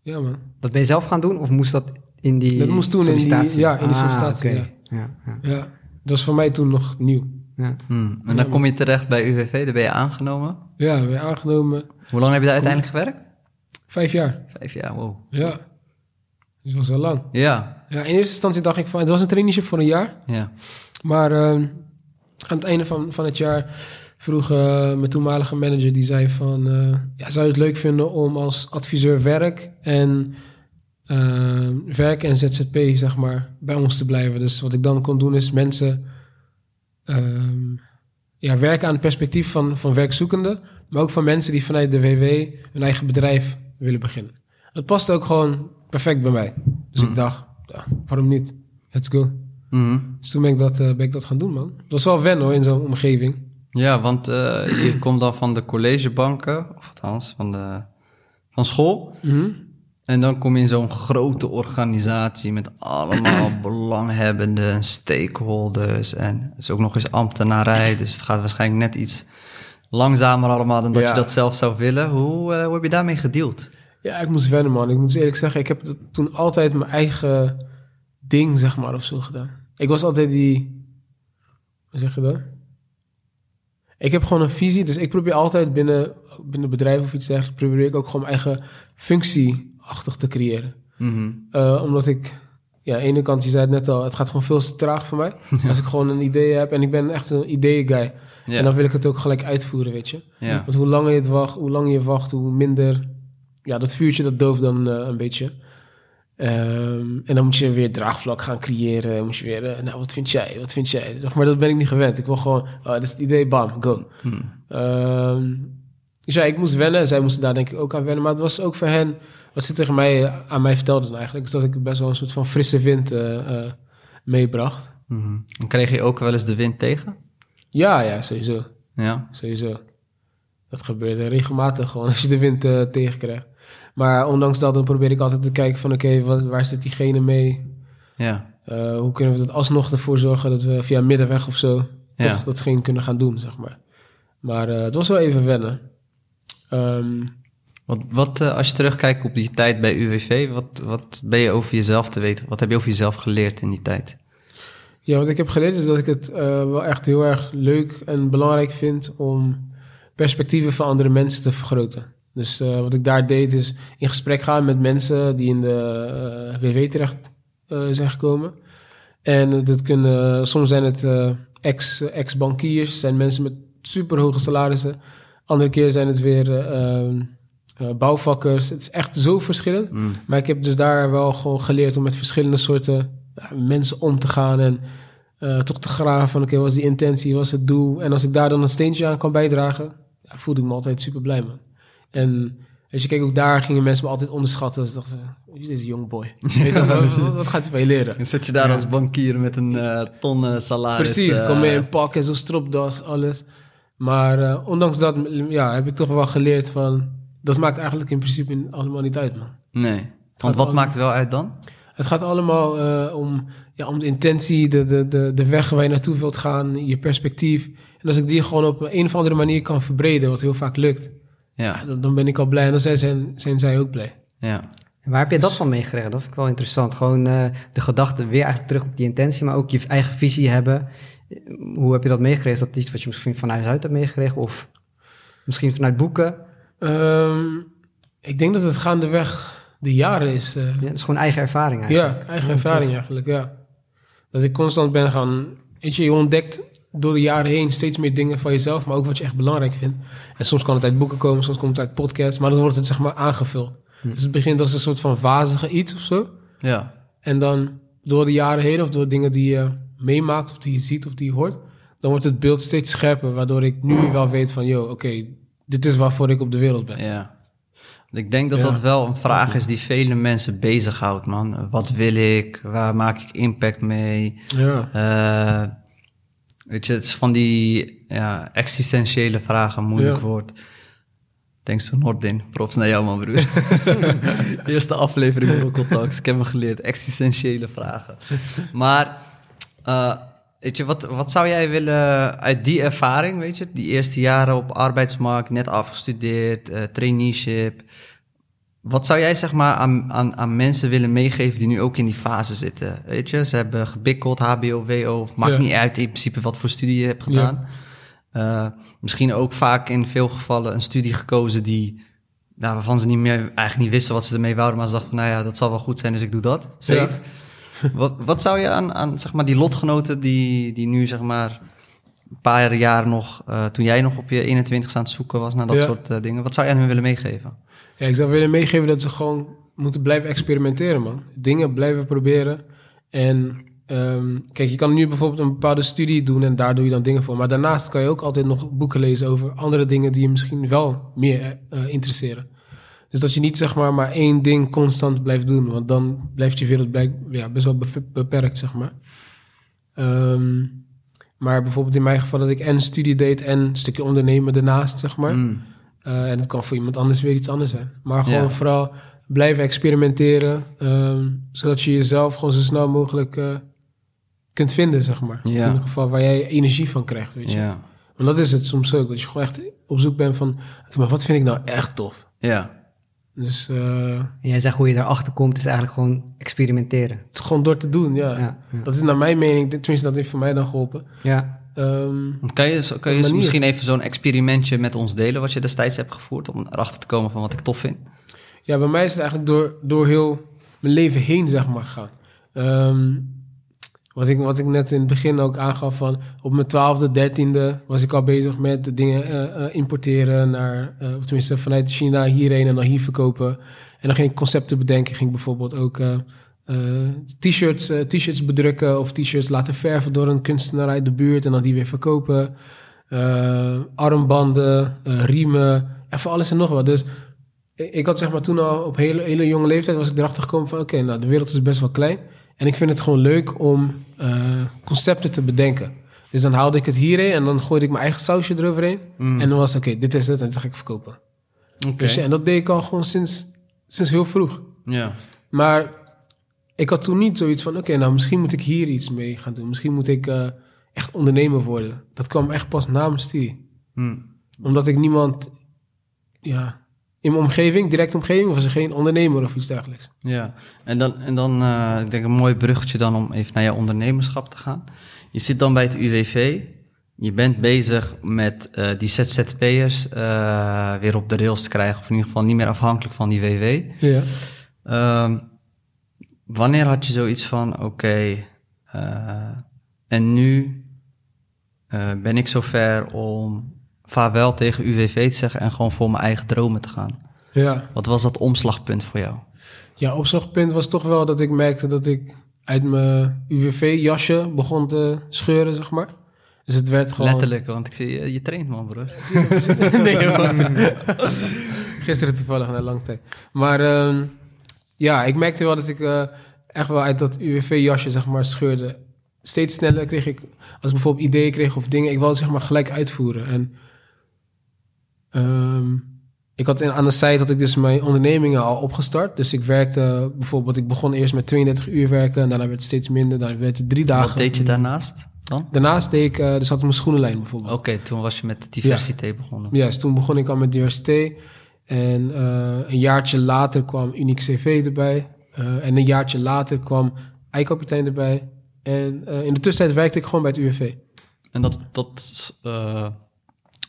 ja, man. Dat ben je zelf gaan doen of moest dat in die Dat moest toen in die- ja, in die Ah, sollicitatie, oké. ja. Ja, ja, Ja, dat was voor mij toen nog nieuw. Ja. Hmm. En dan kom je terecht bij UWV, daar ben je aangenomen. Ja, weer aangenomen. Hoe lang heb je daar uiteindelijk gewerkt? Vijf jaar. Vijf jaar, wow. Ja. Dus dat was wel lang. Ja, Ja, in eerste instantie dacht ik van, het was een traineeship voor een jaar. ja. Maar eh, aan het einde van, van het jaar vroeg eh, mijn toenmalige manager, die zei van, eh, ja, zou je het leuk vinden om als adviseur werk en eh, werk en ZZP, zeg maar, bij ons te blijven. Dus wat ik dan kon doen is mensen ehm, ja, werken aan het perspectief van, van werkzoekenden, maar ook van mensen die vanuit de WW hun eigen bedrijf willen beginnen. Het past ook gewoon perfect bij mij. Dus Mm. ik dacht, ja, waarom niet? Let's go. Mhm. Dus toen ben ik dat, eh, ben ik dat gaan doen, man. Dat was wel wennen hoor, in zo'n omgeving. Ja, want eh, je komt dan van de collegebanken, of althans van, de, van school. Mhm. En dan kom je in zo'n grote organisatie met allemaal [clears throat] belanghebbenden en stakeholders. En het is ook nog eens ambtenarij, dus het gaat waarschijnlijk net iets langzamer allemaal dan dat Ja. je dat zelf zou willen. Hoe, eh, hoe heb je daarmee gedeeld? Ja, ik moest wennen, man. Ik moet eerlijk zeggen, ik heb toen altijd mijn eigen ding, zeg maar, of zo gedaan. Ik was altijd die... Hoe zeg je dat? Ik heb gewoon een visie, dus ik probeer altijd binnen, binnen bedrijf of iets dergelijks... probeer ik ook gewoon mijn eigen functie achtig te creëren. Mhm. Eh, omdat ik... Ja, aan de ene kant, je zei het net al, het gaat gewoon veel te traag voor mij. [laughs] Als ik gewoon een idee heb en ik ben echt een ideeën-guy. Ja. En dan wil ik het ook gelijk uitvoeren, weet je. Ja. Want hoe langer je het wacht, hoe langer je wacht, hoe minder... Ja, dat vuurtje dat dooft dan eh, een beetje. Ehm, en dan moet je weer draagvlak gaan creëren. Moet je weer, eh, nou, wat vind jij? Wat vind jij? Maar dat ben ik niet gewend. Ik wil gewoon, oh, dat is het idee, bam, go. Hmm. Ehm, dus ja, ik moest wennen. En zij moesten daar denk ik ook aan wennen. Maar het was ook voor hen, wat ze tegen mij, eh, aan mij vertelden eigenlijk... is dat ik best wel een soort van frisse wind eh, eh, meebracht. Mhm. En kreeg je ook wel eens de wind tegen? Ja, ja, sowieso. Ja. Sowieso. Dat gebeurde regelmatig gewoon [laughs] als je de wind eh, tegenkrijgt. Maar ondanks dat, dan probeer ik altijd te kijken van... oké, wat waar zit diegene mee? Ja. hoe kunnen we dat alsnog ervoor zorgen dat we via middenweg of zo Ja. toch datgene kunnen gaan doen, zeg maar. Maar het was wel even wennen. Ehm, Wat, wat eh, als je terugkijkt op die tijd bij UWV, wat, wat ben je over jezelf te weten? Wat heb je over jezelf geleerd in die tijd? Ja, wat ik heb geleerd is dat ik het eh, wel echt heel erg leuk en belangrijk vind om perspectieven van andere mensen te vergroten. Dus eh, wat ik daar deed is in gesprek gaan met mensen die in de eh, WW terecht zijn gekomen. En dat kunnen, soms zijn het ex, ex-bankiers, zijn mensen met superhoge salarissen. Andere keer zijn het weer eh, bouwvakkers. Het is echt zo verschillend. Mm. Maar ik heb dus daar wel gewoon geleerd om met verschillende soorten mensen om te gaan. En eh, toch te graven van, oké, wat is die intentie, wat is het doel? En als ik daar dan een steentje aan kan bijdragen, ja, voelde ik me altijd super blij, man. En weet je, kijk, ook daar gingen mensen me altijd onderschatten. Dus ik dacht, eh, wie is deze young boy? [laughs] Weet je, wat, gaat hij van je leren? Dan zit je daar Ja. als bankier met een eh, ton salaris. Precies, kom mee in pak en zo stropdas, alles. Maar ondanks dat ja, heb ik toch wel geleerd van... Dat maakt eigenlijk in principe allemaal niet uit, man. Nee. Want wat maakt er wel uit dan? Het gaat allemaal eh, om, ja, om de intentie, de, de, de, de weg waar je naartoe wilt gaan, je perspectief. En als ik die gewoon op een of andere manier kan verbreden, wat heel vaak lukt, Ja, dan, dan ben ik al blij. En dan zijn, zijn, zijn zij ook blij. ja. En waar heb je dat van meegekregen? Dat vind ik wel interessant. Gewoon eh, de gedachte weer eigenlijk terug op die intentie, maar ook je eigen visie hebben. Hoe heb je dat meegekregen? Is dat iets wat je misschien van huis uit hebt meegekregen? Of misschien vanuit boeken? Ehm, ik denk dat het gaandeweg de jaren is. eh, Ja, dat is gewoon eigen ervaring eigenlijk. Ja, eigen ervaring eigenlijk, ja. Dat ik constant ben gaan... Weet je, je ontdekt door de jaren heen steeds meer dingen van jezelf, maar ook wat je echt belangrijk vindt. En soms kan het uit boeken komen, soms komt het uit podcasts, maar dan wordt het zeg maar aangevuld. Hm. Dus het begint als een soort van vazige iets of zo. Ja, En dan door de jaren heen, of door dingen die je meemaakt, of die je ziet, of die je hoort, dan wordt het beeld steeds scherper, waardoor ik nu wel weet van, yo, oké, dit is waarvoor ik op de wereld ben. ja. Ik denk dat Ja. dat wel een vraag is die vele mensen bezighoudt, man. Wat wil ik? Waar maak ik impact mee? Ja, Eh, weet je, het is van die ja, existentiële vragen, moeilijk Ja. woord. Thanks to Nordin. Props naar jou, man, broer. [laughs] Eerste aflevering van Rockle Talks. Ik heb me geleerd. Existentiële vragen. Maar, eh, weet je, wat, wat zou jij willen uit die ervaring, weet je? Die eerste jaren op arbeidsmarkt, net afgestudeerd, eh, traineeship. Wat zou jij zeg maar aan, aan, aan mensen willen meegeven die nu ook in die fase zitten? Weet je, ze hebben gebikkeld, HBO, WO, of maakt Ja. niet uit in principe wat voor studie je hebt gedaan. Eh, misschien ook vaak in veel gevallen een studie gekozen die, nou, waarvan ze niet meer, eigenlijk niet wisten wat ze ermee wouden, maar ze dachten van, nou ja, dat zal wel goed zijn, dus ik doe dat. Safe. Wat, wat zou je aan, aan zeg maar, die lotgenoten die, die nu zeg maar een paar jaar nog, eh, toen jij nog op je 21 aan het zoeken was naar dat Ja. soort eh, dingen, wat zou jij aan hen willen meegeven? Ja, ik zou willen meegeven dat ze gewoon moeten blijven experimenteren, man. Dingen blijven proberen. En ehm, kijk, je kan nu bijvoorbeeld een bepaalde studie doen en daar doe je dan dingen voor. Maar daarnaast kan je ook altijd nog boeken lezen over andere dingen die je misschien wel meer eh, interesseren. Dus dat je niet zeg maar maar één ding constant blijft doen, want dan blijft je wereld blijk, ja, best wel beperkt, zeg maar. Ehm, maar bijvoorbeeld in mijn geval dat ik en studie deed en een stukje ondernemen daarnaast, zeg maar. Mm. Uh, en het kan voor iemand anders weer iets anders zijn. Maar gewoon Ja. vooral blijven experimenteren. ehm, zodat je jezelf gewoon zo snel mogelijk eh, kunt vinden, zeg maar. Ja. In ieder geval waar jij energie van krijgt, weet je. Ja, Want dat is het soms ook. Dat je gewoon echt op zoek bent van... Maar wat vind ik nou echt tof? ja, Dus eh, En jij zegt hoe je erachter komt, is eigenlijk gewoon experimenteren. het is gewoon door te doen, ja. Ja, ja. Dat is naar mijn mening... Tenminste, dat heeft voor mij dan geholpen. ja. Ehm, Want kan je, kan je misschien even zo'n experimentje met ons delen wat je destijds hebt gevoerd om erachter te komen van wat ik tof vind? Ja, bij mij is het eigenlijk door, door heel mijn leven heen, zeg maar, gegaan. Ehm, wat, ik, wat ik net in het begin ook aangaf van... op mijn twaalfde, dertiende was ik al bezig met dingen eh, eh, importeren... naar, of tenminste vanuit China hierheen en dan hier verkopen. En dan ging ik concepten bedenken. Ging bijvoorbeeld ook t-shirts, t-shirts bedrukken... of t-shirts laten verven door een kunstenaar uit de buurt... en dan die weer verkopen. Armbanden, riemen, even alles en nog wat. Dus ik ik had zeg maar toen al op hele, hele jonge leeftijd was ik erachter gekomen van oké, nou de wereld is best wel klein. En ik vind het gewoon leuk om eh, concepten te bedenken. Dus dan haalde ik het hierheen en dan gooide ik mijn eigen sausje eroverheen. Mm. En dan was het oké, dit is het en dit ga ik verkopen. Oké. Dus, ja, en dat deed ik al gewoon sinds, sinds heel vroeg. Ja. Maar ik had toen niet zoiets van... oké, nou misschien moet ik hier iets mee gaan doen. Misschien moet ik eh, echt ondernemer worden. Dat kwam echt pas na mijn studie. Hm. Omdat ik niemand... Ja, in mijn omgeving, directe omgeving... was er geen ondernemer of iets dergelijks. Ja, en dan, en dan eh, ik denk een mooi bruggetje dan om even naar je ondernemerschap te gaan. Je zit dan bij het UWV. Je bent bezig met eh, die ZZP'ers eh weer op de rails te krijgen. Of in ieder geval niet meer afhankelijk van die WW. Ja. Ehm, wanneer had je zoiets van, oké, en nu ben ik zover om vaarwel tegen UWV te zeggen en gewoon voor mijn eigen dromen te gaan? Ja. Wat was dat omslagpunt voor jou? Ja, opslagpunt was toch wel dat ik merkte dat ik uit mijn UWV-jasje begon te scheuren, zeg maar. Dus het werd gewoon... Letterlijk, want ik zie je, je traint man, broer. [laughs] nee. [laughs] Gisteren toevallig, na lang tijd. Maar ehm, ja, ik merkte wel dat ik eh, echt wel uit dat UWV-jasje, zeg maar, scheurde. Steeds sneller kreeg ik, als ik bijvoorbeeld ideeën kreeg of dingen, ik wou het zeg maar gelijk uitvoeren. En ehm, ik had in, aan de zijde had ik dus mijn ondernemingen al opgestart. Dus ik werkte bijvoorbeeld, ik begon eerst met 32 uur werken, en daarna werd het steeds minder, daarna werd het drie dagen. Wat deed je daarnaast dan? Daarnaast deed ik, eh dus had ik mijn schoenenlijn bijvoorbeeld. Oké, toen was je met diversiteit begonnen. Juist, toen begon ik al met diversiteit. En eh, een jaartje later kwam Unique CV erbij. Eh, en een jaartje later kwam Eikapitein erbij. En in de tussentijd werkte ik gewoon bij het UWV. En dat, dat,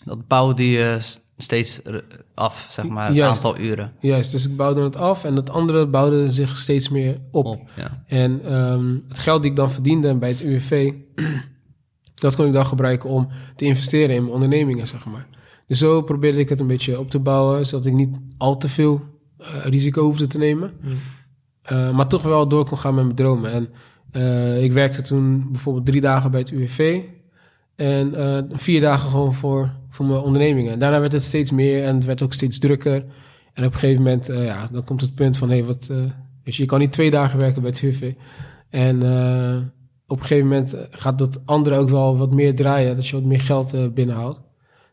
dat bouwde je steeds af, zeg maar, het Juist. aantal uren Juist, dus ik bouwde het af en het andere bouwde zich steeds meer op. op. Ja. En ehm, het geld die ik dan verdiende bij het UWV, [clears throat] dat kon ik dan gebruiken om te investeren in mijn ondernemingen, zeg maar. Dus zo probeerde ik het een beetje op te bouwen, zodat ik niet al te veel eh, risico hoefde te nemen. Eh, maar toch wel door kon gaan met mijn dromen. En eh, ik werkte toen bijvoorbeeld drie dagen bij het UWV. En eh, vier dagen gewoon voor, voor mijn ondernemingen. En daarna werd het steeds meer en het werd ook steeds drukker. En op een gegeven moment, eh, ja, dan komt het punt van... Hey, wat, eh, dus je kan niet twee dagen werken bij het UWV. En eh, op een gegeven moment gaat dat andere ook wel wat meer draaien. Dat je wat meer geld eh, binnenhaalt.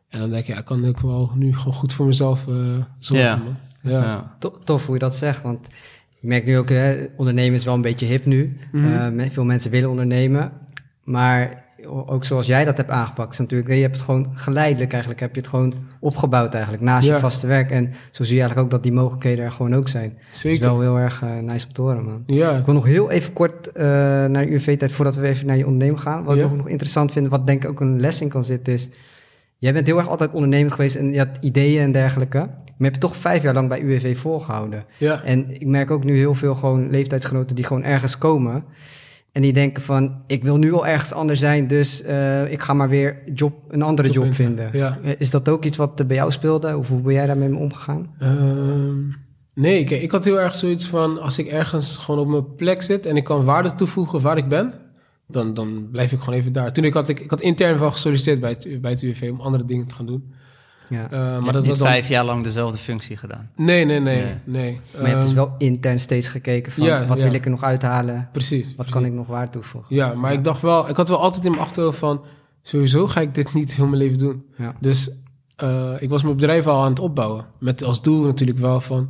En dan denk je, ja, ik kan ook wel nu gewoon goed voor mezelf eh zorgen. Ja. man. Ja. Ja. To- tof hoe je dat zegt, want ik merk nu ook, hè, ondernemen is wel een beetje hip nu. Mhm. Eh, veel mensen willen ondernemen, maar ook zoals jij dat hebt aangepakt, is natuurlijk, je hebt het gewoon geleidelijk eigenlijk, heb je het gewoon opgebouwd eigenlijk, naast Ja. je vaste werk. En zo zie je eigenlijk ook dat die mogelijkheden er gewoon ook zijn. Dat is Zeker. wel heel erg eh, nice om te horen, man. Ja. Ik wil nog heel even kort eh, naar de UV-tijd voordat we even naar je ondernemen gaan. Wat Ja. ik nog, nog interessant vind, wat denk ik ook een les in kan zitten, is... Jij bent heel erg altijd ondernemend geweest en je had ideeën en dergelijke. Maar je hebt toch vijf jaar lang bij UWV volgehouden. Ja. En ik merk ook nu heel veel gewoon leeftijdsgenoten die gewoon ergens komen. En die denken van, ik wil nu al ergens anders zijn, dus eh, ik ga maar weer job, een andere Job job, in- vinden. ja. Eh, Is dat ook iets wat bij jou speelde? Of hoe ben jij daarmee omgegaan? Ehm, nee, kijk, ik had heel erg zoiets van... als ik ergens gewoon op mijn plek zit... en ik kan waarde toevoegen waar ik ben... dan, dan blijf ik gewoon even daar. Toen ik had, ik, ik had intern wel gesolliciteerd bij het, bij het UWV... om andere dingen te gaan doen. Ja. Eh, Je maar hebt dat niet was dan... vijf jaar lang dezelfde functie gedaan. Nee, nee, nee, Nee. nee. maar je hebt dus Ehm, wel intern steeds gekeken van, ja, wat ja. wil ik er nog uithalen? Precies. Wat precies. kan ik nog waar toevoegen? Ja, maar ik dacht wel... Ik had wel altijd in mijn achterhoofd van... sowieso ga ik dit niet heel mijn leven doen. Ja. Dus eh, ik was mijn bedrijf al aan het opbouwen. Met als doel natuurlijk wel van...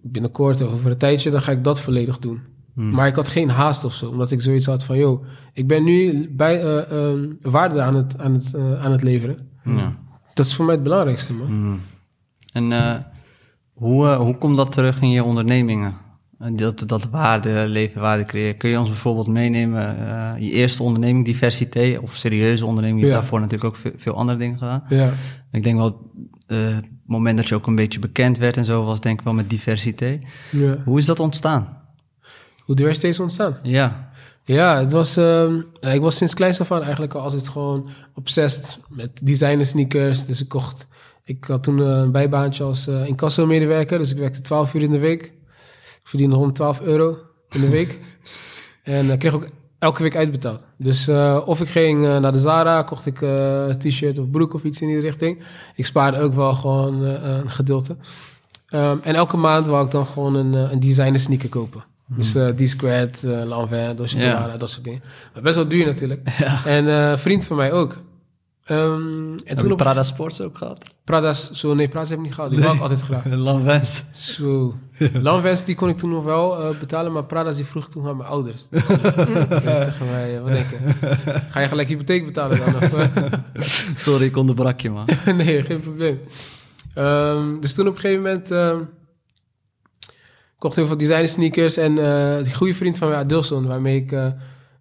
binnenkort of over een tijdje... dan ga ik dat volledig doen. Hmm. Maar ik had geen haast of zo, omdat ik zoiets had van, joh, ik ben nu bij, eh, ehm, waarde aan het, aan, het, aan het leveren. Ja. Dat is voor mij het belangrijkste, man. Mm. En eh, hoe, eh, hoe komt dat terug in je ondernemingen? Eh, Dat, dat waarde, leven, waarde creëren. Kun je ons bijvoorbeeld meenemen, je eerste onderneming, diversiteit, of serieuze onderneming, je hebt Ja. daarvoor natuurlijk ook veel, veel andere dingen gedaan. Ja, Ik denk wel, het moment dat je ook een beetje bekend werd en zo, was denk ik wel met diversiteit. ja. Hoe is dat ontstaan? Hoe diversiteit is ontstaan? Ja, Ja, het was, ehm, ik was sinds kleins af aan eigenlijk al altijd gewoon obsessed met designer sneakers. Dus ik kocht, ik had toen een bijbaantje als eh incasso-medewerker. Dus ik werkte 12 uur in de week. Ik verdiende 112 euro in de week. [laughs] en ik kreeg ook elke week uitbetaald. Dus eh, of ik ging naar de Zara, kocht ik een t-shirt of broek of iets in die richting. Ik spaarde ook wel gewoon een gedeelte. Ehm, en elke maand wou ik dan gewoon een, een designer sneaker kopen. Dus eh D-Squared, uh, Lanvin, Dolce Ja. Dat soort dingen. Maar best wel duur natuurlijk. [laughs] En eh, een vriend van mij ook. Ehm, en Heb toen op Prada Sports ook gehad? Prada's, zo nee, Prada's heb ik niet gehad. Die wou ik altijd graag. [laughs] Lanwens. Zo. [laughs] Lanvest, die kon ik toen nog wel eh, betalen, maar Prada's die vroeg ik toen aan mijn ouders. Ze tegen mij, eh, wat denk je? Ga je gelijk hypotheek betalen dan? Of, Sorry, ik onderbrak je, man. nee, geen probleem. Ehm, dus toen op een gegeven moment ehm, kocht heel veel designer sneakers. En eh, die goede vriend van mij, Adilson, waarmee ik, eh,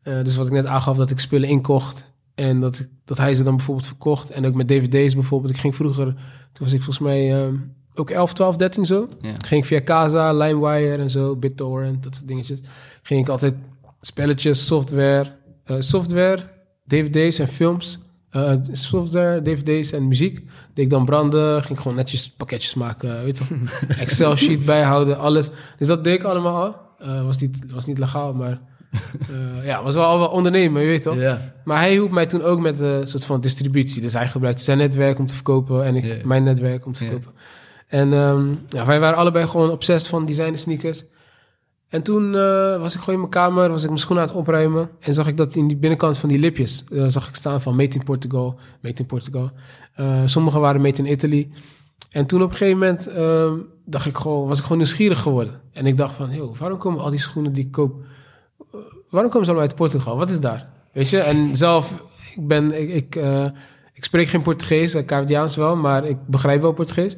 eh, dus wat ik net aangaf, dat ik spullen inkocht. En dat, ik- dat hij ze dan bijvoorbeeld verkocht. En ook met dvd's bijvoorbeeld. Ik ging vroeger, toen was ik volgens mij ook 11, 12, 13 zo. Ja. Ging ik via Casa, LimeWire en zo, BitTorrent, dat soort dingetjes. Ging ik altijd spelletjes, software, software, dvd's en films. Eh, software, dvd's en muziek. Deed ik dan branden, ging ik gewoon netjes pakketjes maken, weet je wel. [laughs] Excel-sheet bijhouden, alles. Dus dat deed ik allemaal al. Eh, was, niet, was niet legaal, maar [laughs] eh, ja, was wel al wel ondernemen, je weet toch? Maar hij hielp mij toen ook met een soort van distributie. Dus hij gebruikte zijn netwerk om te verkopen en ik mijn netwerk om te verkopen. En ehm, ja, wij waren allebei gewoon obsessed van designer sneakers. En toen eh, was ik gewoon in mijn kamer, was ik mijn schoenen aan het opruimen. En zag ik dat in die binnenkant van die lipjes, eh, zag ik staan van Made in Portugal, Made in Portugal. Eh, sommige waren Made in Italy. En toen op een gegeven moment ehm, dacht ik gewoon, was ik gewoon nieuwsgierig geworden. En ik dacht van, joh, waarom komen al die schoenen die ik koop, waarom komen ze allemaal uit Portugal? Wat is daar? Weet je? En zelf, ik ben, ik, ik, ik spreek geen Portugees, uh, Caridiaans wel, maar ik begrijp wel Portugees.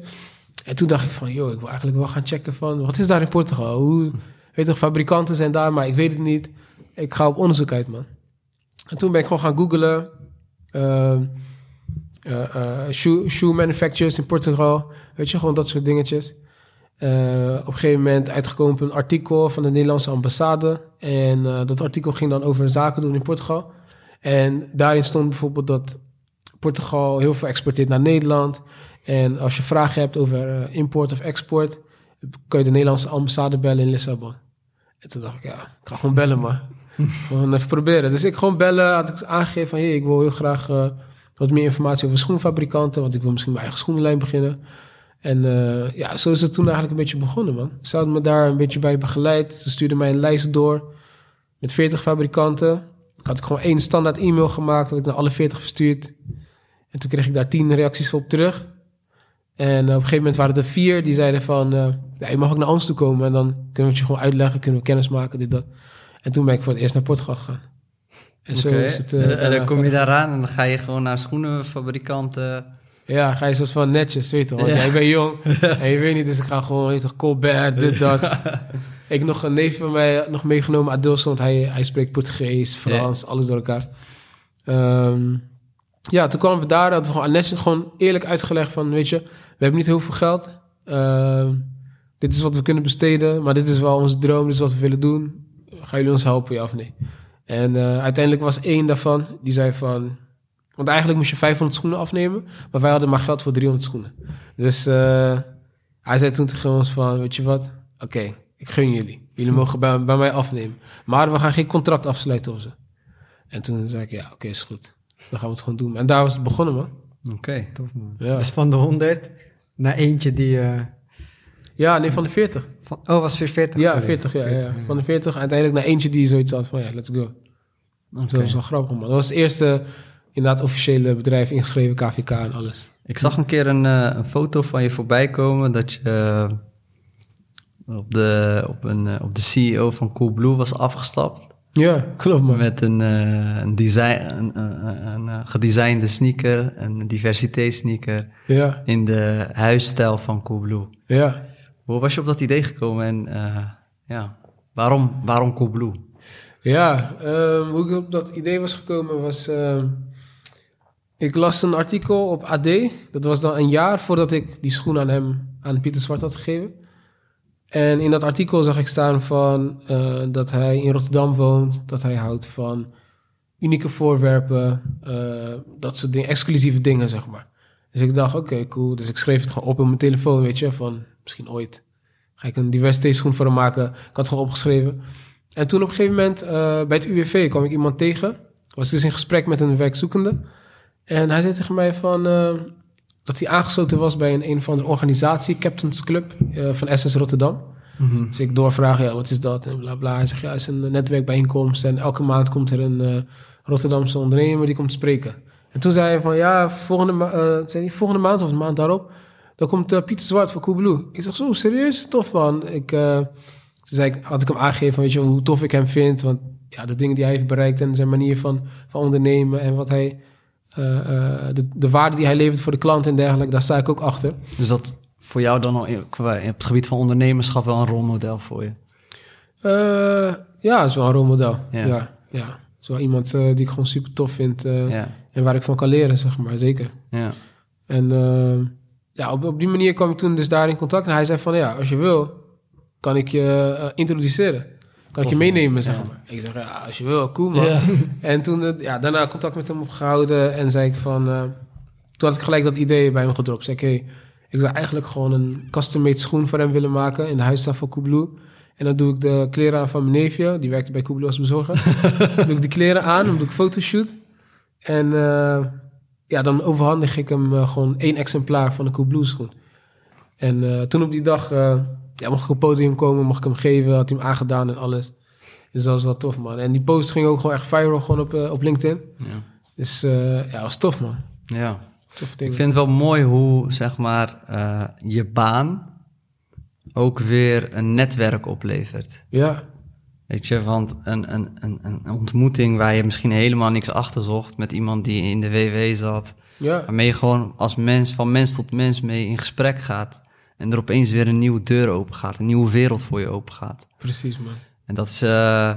En toen dacht ik van, joh, ik wil eigenlijk wel gaan checken van, wat is daar in Portugal? Hoe, weet toch, fabrikanten zijn daar, maar ik weet het niet. Ik ga op onderzoek uit, man. En toen ben ik gewoon gaan googlen. ehm, eh, eh, shoe, shoe manufacturers in Portugal. Weet je, gewoon dat soort dingetjes. Eh, op een gegeven moment uitgekomen op een artikel van de Nederlandse ambassade. En eh, dat artikel ging dan over zaken doen in Portugal. En daarin stond bijvoorbeeld dat Portugal heel veel exporteert naar Nederland. En als je vragen hebt over eh, import of export, kun je de Nederlandse ambassade bellen in Lissabon. En toen dacht ik, ja, ik ga gewoon bellen, man. [laughs] gewoon even proberen. Dus ik gewoon bellen, had ik aangegeven van, hey, ik wil heel graag eh, wat meer informatie over schoenfabrikanten, want ik wil misschien mijn eigen schoenenlijn beginnen. En eh, ja, zo is het toen eigenlijk een beetje begonnen, man. Ze hadden me daar een beetje bij begeleid. Ze stuurden mij een lijst door met 40 fabrikanten. Ik had gewoon één standaard e-mail gemaakt, dat ik naar alle 40 verstuurd. En toen kreeg ik daar 10 reacties op terug. En op een gegeven moment waren er vier die zeiden van... eh, ja, je mag ook naar ons toe komen en dan kunnen we het je gewoon uitleggen, kunnen we kennis maken, dit, dat. En toen ben ik voor het eerst naar Portugal gegaan. En zo is het... eh, en, dan kom je daaraan en dan ga je gewoon naar schoenenfabrikanten. Ja, ga je soort van netjes, weet je toch? Want Ja. jij bent jong [laughs] en je weet niet, dus ik ga gewoon, weet je toch, Colbert, dit, [laughs] dat. ik nog een neef van mij nog meegenomen, Adilson, want hij, hij spreekt Portugees, Frans, alles door elkaar. Ehm, ja, toen kwamen we daar, hadden we gewoon aan netjes gewoon eerlijk uitgelegd van, weet je, hebben niet heel veel geld. Ehm, dit is wat we kunnen besteden, maar dit is wel onze droom, dit is wat we willen doen. Gaan jullie ons helpen, ja of nee? En eh, uiteindelijk was één daarvan, die zei van... Want eigenlijk moest je 500 schoenen afnemen, maar wij hadden maar geld voor 300 schoenen. Dus eh, hij zei toen tegen ons van, weet je wat? Oké, ik gun jullie. Jullie [laughs] mogen bij, bij mij afnemen. Maar we gaan geen contract afsluiten of zo. En toen zei ik, ja, oké, is goed. Dan gaan we het gewoon doen. En daar was het begonnen, man. Oké. Tof, man. Ja, Dus van de 100 naar eentje die... eh, ja nee, van de 40. van, oh, was weer 40? Ja, sorry. 40, ja, ja. Van de 40 uiteindelijk naar eentje die zoiets had van, ja, let's go. Oké. Dat was wel grappig, man. Dat was het eerste, inderdaad, officiële bedrijf ingeschreven, KVK en alles. Ik zag een keer een, eh, een foto van je voorbij komen dat je eh, op, de, op, een, op de CEO van Coolblue was afgestapt. Ja, klopt, man. Met een, eh, een, design, een, een, een, eh, gedesignde sneaker, een diversiteitssneaker Ja, in de huisstijl van Coolblue. ja. Hoe was je op dat idee gekomen en eh, ja, waarom, waarom Coolblue? Ja, ehm, hoe ik op dat idee was gekomen was... ehm, ik las een artikel op AD. Dat was dan een jaar voordat ik die schoen aan hem, aan Pieter Zwart had gegeven. En in dat artikel zag ik staan van eh, dat hij in Rotterdam woont. Dat hij houdt van unieke voorwerpen. eh, dat soort dingen, exclusieve dingen, zeg maar. Dus ik dacht, oké, cool. Dus ik schreef het gewoon op op mijn telefoon, weet je. Van misschien ooit ga ik een diversiteitsschoen voor hem maken. Ik had het gewoon opgeschreven. En toen op een gegeven moment eh, bij het UWV kwam ik iemand tegen. Was dus in gesprek met een werkzoekende. En hij zei tegen mij van, dat hij aangesloten was bij een, een of andere organisatie, Captain's Club eh, van SS Rotterdam. Dus ik doorvraag, ja, wat is dat? En bla bla. Hij zegt, ja, het is een netwerkbijeenkomst. En elke maand komt er een eh, Rotterdamse ondernemer die komt spreken. En En toen zei hij van, ja, volgende, ma- eh, zei hij, volgende maand of de maand daarop... dan komt Pieter Zwart van Coolblue. Ik zeg, zo, serieus? Tof, man. Ik, toen zei ik, had ik hem aangegeven van, weet je, hoe tof ik hem vind. Want ja, de dingen die hij heeft bereikt en zijn manier van, van ondernemen... en wat hij, de, de waarde die hij levert voor de klant en dergelijke... daar sta ik ook achter. Dus dat voor jou dan al in, qua- op het gebied van ondernemerschap wel een rolmodel voor je. Eh, ja, is wel een rolmodel. Ja. Ja, ja. Is wel iemand eh, die ik gewoon super tof vind eh, Ja, en waar ik van kan leren, zeg maar, zeker. ja, En eh, ja, op, op die manier kwam ik toen dus daar in contact. En hij zei van, ja, als je wil, kan ik je eh, introduceren. Kan ik je meenemen, zeg maar. Ik zeg, ja, als je wil, cool, man. [laughs] En toen, eh, ja, daarna contact met hem opgehouden. En zei ik van, eh, toen had ik gelijk dat idee bij hem gedropt. Zei ik, hey, ik zou eigenlijk gewoon een custom-made schoen voor hem willen maken in de huisstijl van Coolblue. En dan doe ik de kleren aan van mijn neefje, die werkte bij Coolblue als bezorger. [laughs] doe ik die kleren aan, dan doe ik fotoshoot. En eh, ja, dan overhandig ik hem gewoon één exemplaar van de Coolblue schoen. En toen op die dag ja, mocht ik op het podium komen, mocht ik hem geven, had hij hem aangedaan en alles. Dus dat was wel tof, man. En die post ging ook gewoon echt viral gewoon op, eh, op LinkedIn. ja. Dus eh, ja, dat was tof, man. ja. Tof ding. Ik vind het wel mooi hoe, zeg maar, eh, je baan ook weer een netwerk oplevert. Ja, Weet je, want een, een, een, een ontmoeting waar je misschien helemaal niks achter zocht met iemand die in de WW zat, ja, waarmee je gewoon als mens, van mens tot mens mee in gesprek gaat en er opeens weer een nieuwe deur open gaat, een nieuwe wereld voor je open gaat. precies, man. En dat is, eh,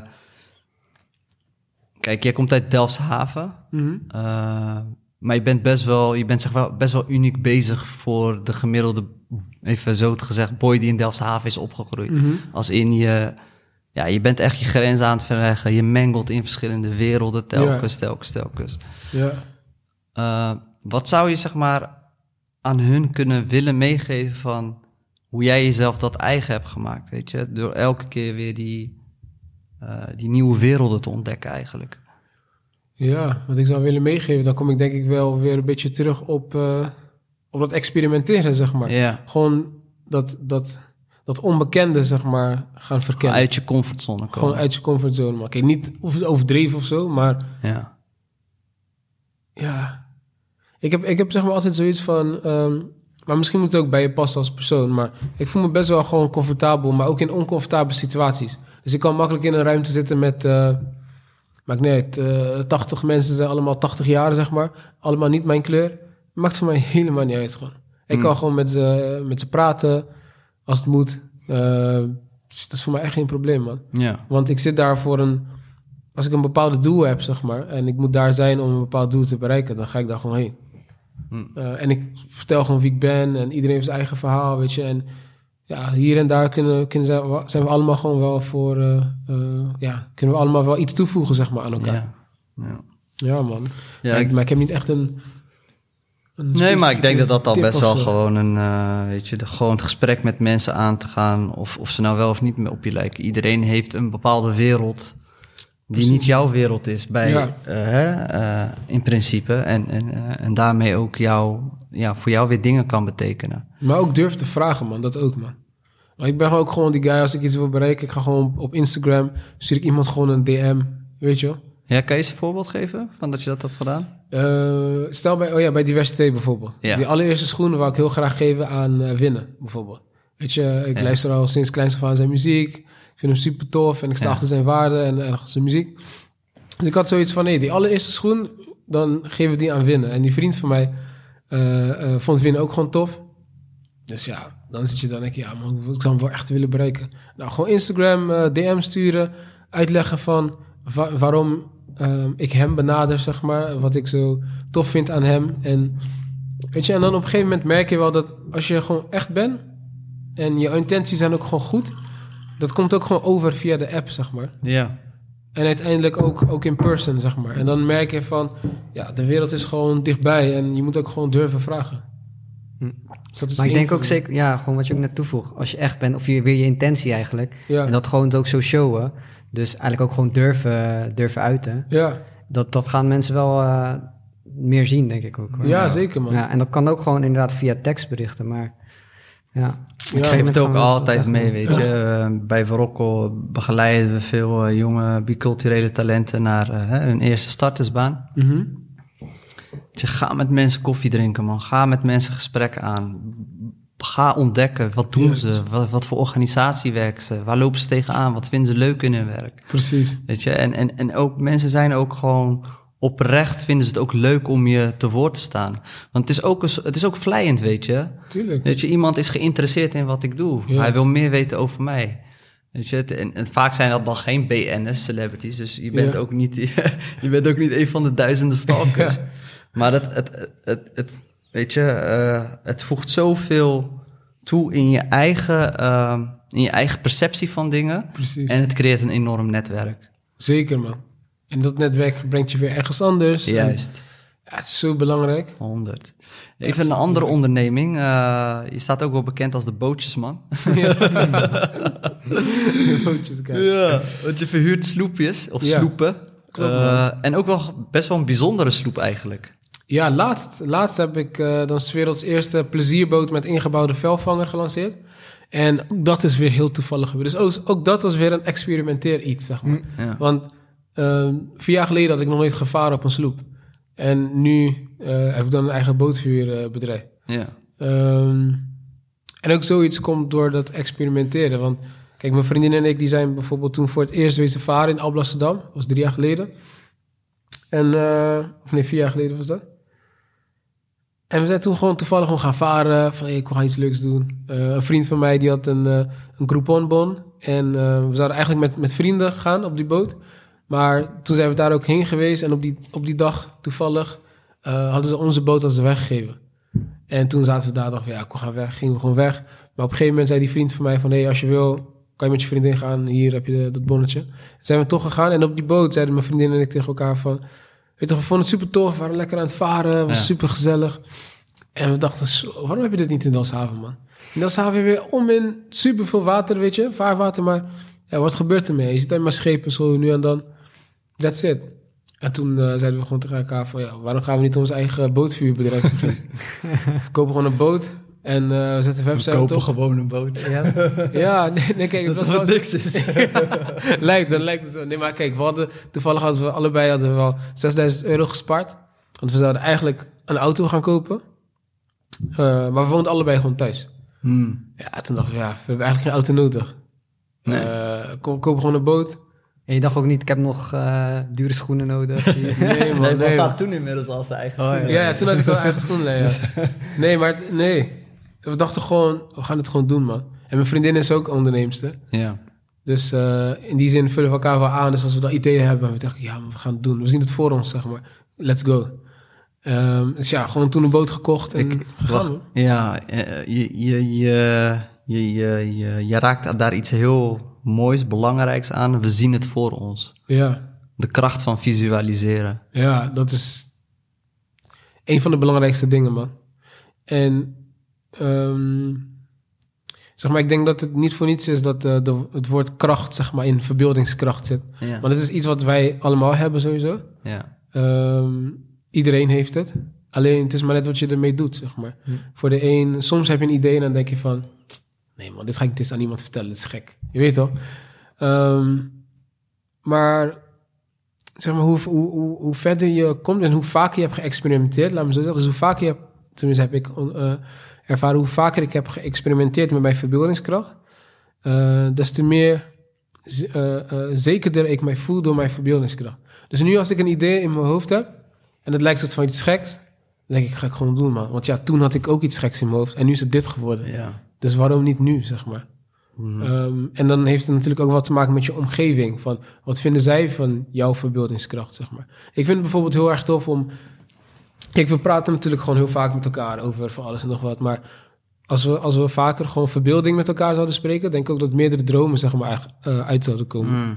kijk, jij komt uit Delfshaven, eh, maar je bent best wel, je bent zeg wel, best wel uniek bezig voor de gemiddelde, even zo te gezegd, boy die in Delfshaven is opgegroeid. Mhm. Als in je, ja, je bent echt je grens aan het verleggen. Je mengelt in verschillende werelden telkens, telkens, telkens. Ja. Eh, wat zou je zeg maar aan hun kunnen willen meegeven van hoe jij jezelf dat eigen hebt gemaakt, weet je? Door elke keer weer die, eh, die nieuwe werelden te ontdekken eigenlijk. ja, wat ik zou willen meegeven, dan kom ik denk ik wel weer een beetje terug op, eh, op dat experimenteren, zeg maar. Ja, Gewoon dat, dat, dat onbekende, zeg maar, gaan verkennen. uit je comfortzone komen. Gewoon uit je comfortzone. Maar kijk, niet overdreven of zo, maar Ja, ja. Ik heb, ik heb zeg maar altijd zoiets van... ehm, maar misschien moet het ook bij je passen als persoon. Maar ik voel me best wel gewoon comfortabel, maar ook in oncomfortabele situaties. Dus ik kan makkelijk in een ruimte zitten met... eh maakt niet uit, eh 80 mensen zijn allemaal 80 jaar, zeg maar. Allemaal niet mijn kleur. Maakt voor mij [laughs] helemaal niet uit gewoon. Ik Hmm. kan gewoon met ze, met ze praten als het moet. Eh, dus dat is voor mij echt geen probleem, man. ja, Want ik zit daar voor een... Als ik een bepaalde doel heb, zeg maar... en ik moet daar zijn om een bepaald doel te bereiken... dan ga ik daar gewoon heen. Hm. Eh, en ik vertel gewoon wie ik ben... en iedereen heeft zijn eigen verhaal, weet je. En ja, hier en daar kunnen, kunnen zijn, we allemaal gewoon wel voor... eh, eh, ja, kunnen we allemaal wel iets toevoegen, zeg maar, aan elkaar. Ja, ja. ja. man. Ja, maar, ik- ik, maar ik heb niet echt een... een Nee, maar ik denk dat dat al best wel gewoon een, weet je, de, gewoon het gesprek met mensen aan te gaan, of, of ze nou wel of niet op je lijken. Iedereen heeft een bepaalde wereld die niet jouw wereld is, bij, Ja. eh, eh, in principe. En, en, eh, en daarmee ook jou, ja, voor jou weer dingen kan betekenen. Maar ook durf te vragen, man. Dat ook, man. Maar ik ben ook gewoon die guy, als ik iets wil bereiken... ik ga gewoon op, Instagram... stuur ik iemand gewoon een DM, weet je wel. Ja, kan je eens een voorbeeld geven van dat je dat hebt gedaan? Stel bij, oh ja, bij diversiteit bijvoorbeeld. Ja. Die allereerste schoenen wou ik heel graag geven aan Winnen, bijvoorbeeld. Weet je, ik Ja. luister al sinds kleins af aan zijn muziek. Ik vind hem super tof en ik sta Ja. achter zijn waarden en, en zijn muziek. Dus ik had zoiets van, nee, die allereerste schoen, dan geven we die aan Winnen. En die vriend van mij eh, eh, vond Winnen ook gewoon tof. Dus ja, dan zit je dan denk je, ja man, ik zou hem wel echt willen bereiken. Nou, gewoon Instagram, eh, DM sturen, uitleggen van wa- waarom ehm, ik hem benader, zeg maar. Wat ik zo tof vind aan hem. En, weet je, en dan op een gegeven moment merk je wel dat als je gewoon echt bent... en je intenties zijn ook gewoon goed... dat komt ook gewoon over via de app, zeg maar. Ja. En uiteindelijk ook, ook in person, zeg maar. En dan merk je van, ja, de wereld is gewoon dichtbij... en je moet ook gewoon durven vragen. Hm. Dus dat is Maar ik denk ook zeker, ja, gewoon wat je ook net toevoegt. Als je echt bent, of je, weer je intentie eigenlijk. Ja, En dat gewoon ook zo showen. Dus eigenlijk ook gewoon durven, durven uiten. ja. Dat, dat gaan mensen wel eh, meer zien, denk ik ook. hoor. ja zeker, man. Ja, en dat kan ook gewoon inderdaad via tekstberichten, maar ja. Ik geef het ook altijd mee, weet je. Eh, bij Verrocco begeleiden we veel eh, jonge biculturele talenten naar eh, hun eerste startersbaan. Mhm. Je ga met mensen koffie drinken, man. Ga met mensen gesprekken aan. Ga ontdekken, wat doen Juist. ze? Wat, wat voor organisatie werken ze? Waar lopen ze tegenaan? Wat vinden ze leuk in hun werk? Precies. Weet je, en, en, en ook mensen zijn ook gewoon oprecht, vinden ze het ook leuk om je te woord te staan. Want het is ook, een, het is ook vlijend, weet je. Tuurlijk. Weet je, iemand is geïnteresseerd in wat ik doe. Hij wil meer weten over mij. Weet je, het- en, en vaak zijn dat dan geen BN'ers, celebrities. Dus je bent, Ja. ook niet, [laughs] je bent ook niet een van de duizenden stalkers. Ja. Maar het, het, het, het, weet je, eh, het voegt zoveel toe in je, eigen, ehm, in je eigen perceptie van dingen. Precies. En het creëert een enorm netwerk. Zeker, man. En dat netwerk brengt je weer ergens anders. En, Juist. ja, het is zo belangrijk. 100. Even een andere onderneming. eh, je staat ook wel bekend als de bootjesman. [laughs] Kijken. Ja, want je verhuurt sloepjes of Ja, sloepen. klopt, Eh, en ook wel best wel een bijzondere sloep eigenlijk. Ja, laatst, laatst heb ik eh dan werelds eerste plezierboot met ingebouwde velvanger gelanceerd. En ook dat is weer heel toevallig gebeurd. Dus ook, ook dat was weer een experimenteer iets, zeg maar. Ja. Want eh, vier jaar geleden had ik nog nooit gevaren op een sloep. En nu eh, heb ik dan een eigen bootvuurbedrijf. Ja. Ehm, en ook zoiets komt door dat experimenteren. Want kijk, mijn vriendin en ik die zijn bijvoorbeeld toen voor het eerst wezen varen in Alblasserdam. Dat was drie jaar geleden. En, eh, of nee, vier jaar geleden was dat. En we zijn toen gewoon toevallig gewoon gaan varen. Van, hey, ik wil gaan iets leuks doen. Eh, een vriend van mij die had een, eh een Groupon-bon. En eh, we zouden eigenlijk met, met vrienden gaan op die boot. Maar toen zijn we daar ook heen geweest. En op die, op die dag toevallig eh, hadden ze onze boot ze weggegeven. En toen zaten we daar, dachten we, ja, kom gaan weg, gingen we gewoon weg. Maar op een gegeven moment zei die vriend van mij van, hé, als je wil, kan je met je vriendin gaan. Hier heb je de- dat bonnetje. Zijn we toch gegaan en op die boot zeiden mijn vriendin en ik tegen elkaar van, weet je, we vonden het super tof, we waren lekker aan het varen, was Ja. super gezellig. En we dachten, zo, waarom heb je dit niet in Delfshaven, man? In weer om in super veel water, weet je, vaarwater, maar ja, wat gebeurt ermee? Je ziet alleen maar schepen zo nu en dan. That's it. En toen eh, zeiden we gewoon tegen elkaar van, ja, waarom gaan we niet ons eigen bootvuurbedrijf beginnen? [laughs] we kopen gewoon een boot en eh, we zetten een website op. gewoon een boot. Ja. Ja, nee, nee kijk, Dat was is wat niks is. [laughs] lijkt, dan lijkt het zo. Nee, maar kijk, we hadden, toevallig hadden we allebei hadden we wel 6000 euro gespaard. Want we zouden eigenlijk een auto gaan kopen. Eh, maar we woonden allebei gewoon thuis. Hmm. Ja, toen dachten we, ja, we hebben eigenlijk geen auto nodig. Nee. Ko- kopen gewoon een boot. En je dacht ook niet, ik heb nog eh, dure schoenen nodig. [laughs] Nee, man, Nee, nee, want man. dat toen inmiddels al zijn eigen Oh, schoenen. Ja, ja, toen had ik wel eigen schoenen. Ja. [laughs] Nee, maar nee. We dachten gewoon, we gaan het gewoon doen, man. En mijn vriendin is ook onderneemster. Ja. Dus eh, in die zin vullen we elkaar wel aan. Dus als we dat ideeën hebben, we denken, ja, we gaan het doen. We zien het voor ons, zeg maar. Let's go. Ehm, dus ja, gewoon toen een boot gekocht en Ik, gegaan. wacht, man. ja, eh, je, je, je, je, je, je, je raakt daar iets heel moois, belangrijks aan. We zien het voor ons. Ja, De kracht van visualiseren. ja, dat is een van de belangrijkste dingen, man. En ehm, zeg maar, ik denk dat het niet voor niets is dat eh, de, het woord kracht, zeg maar, in verbeeldingskracht zit. Ja. Want het is iets wat wij allemaal hebben sowieso. ja. Ehm, iedereen heeft het. Alleen het is maar net wat je ermee doet, zeg maar. Voor de een, soms heb je een idee en dan denk je van... Nee man, dit ga ik eens aan iemand vertellen, dit is gek. Je weet toch? Ehm, maar zeg maar, hoe, hoe, hoe, verder je komt en hoe vaker je hebt geëxperimenteerd... Laat me zo zeggen, dus hoe vaker je hebt... Tenminste heb ik eh, ervaren hoe vaker ik heb geëxperimenteerd met mijn verbeeldingskracht... eh, des te meer eh, zekerder ik mij voel door mijn verbeeldingskracht. Dus nu als ik een idee in mijn hoofd heb en het lijkt soort van iets geks, dan denk ik, ga ik gewoon doen, man. Want ja, toen had ik ook iets geks in mijn hoofd en nu is het dit geworden. ja. Dus waarom niet nu, zeg maar? Ehm, en dan heeft het natuurlijk ook wat te maken met je omgeving. Van wat vinden zij van jouw verbeeldingskracht, zeg maar? Ik vind het bijvoorbeeld heel erg tof om. Kijk, we praten natuurlijk gewoon heel vaak met elkaar over van alles en nog wat. Maar als we, als we vaker gewoon verbeelding met elkaar zouden spreken, denk ik ook dat meerdere dromen, zeg maar, eh, uit zouden komen. Hmm.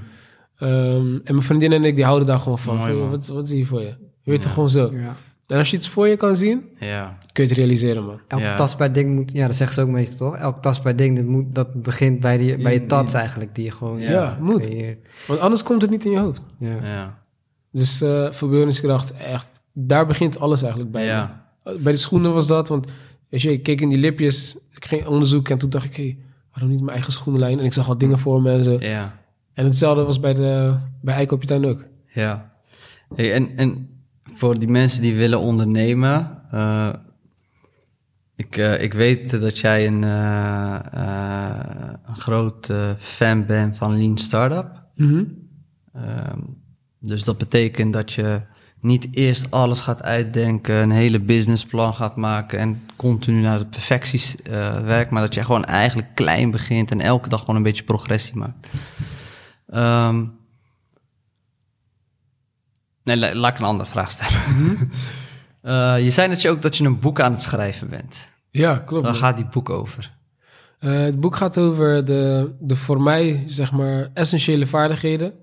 Ehm, en mijn vriendin en ik, die houden daar gewoon van. Mooi, Van, man. wat, wat zie je voor je? Je weet toch gewoon zo. Ja. En als je iets voor je kan zien, ja. kun je het realiseren, man. Elk Ja. tastbaar ding moet, ja, dat zeggen ze ook meestal toch? Elk tastbaar ding, dat, moet, dat begint bij, die, bij je tats eigenlijk, die je gewoon Ja, Ja, moet. creëert. Want anders komt het niet in je hoofd. Ja. Ja. Dus eh verbeeldingskracht, echt, daar begint alles eigenlijk bij. Ja. Bij de schoenen was dat, want weet je, ik keek in die lipjes, ik ging onderzoeken en toen dacht ik, hé, waarom niet mijn eigen schoenenlijn? En ik zag al dingen voor me en zo. Ja. En hetzelfde was bij, de, bij Eikopjetuin ook. Ja. Hey, en, en voor die mensen die willen ondernemen. eh, ik, eh, ik weet dat jij een, eh, een groot fan bent van Lean Startup. Mhm. Ehm, dus dat betekent dat je niet eerst alles gaat uitdenken, een hele businessplan gaat maken en continu naar de perfectie eh, werkt, maar dat je gewoon eigenlijk klein begint en elke dag gewoon een beetje progressie maakt. Ehm, nee, la- laat ik een andere vraag stellen. [laughs] Eh, je zei dat je ook dat je een boek aan het schrijven bent. Ja, klopt. Waar gaat die boek over? Eh, het boek gaat over de, de voor mij, zeg maar, essentiële vaardigheden.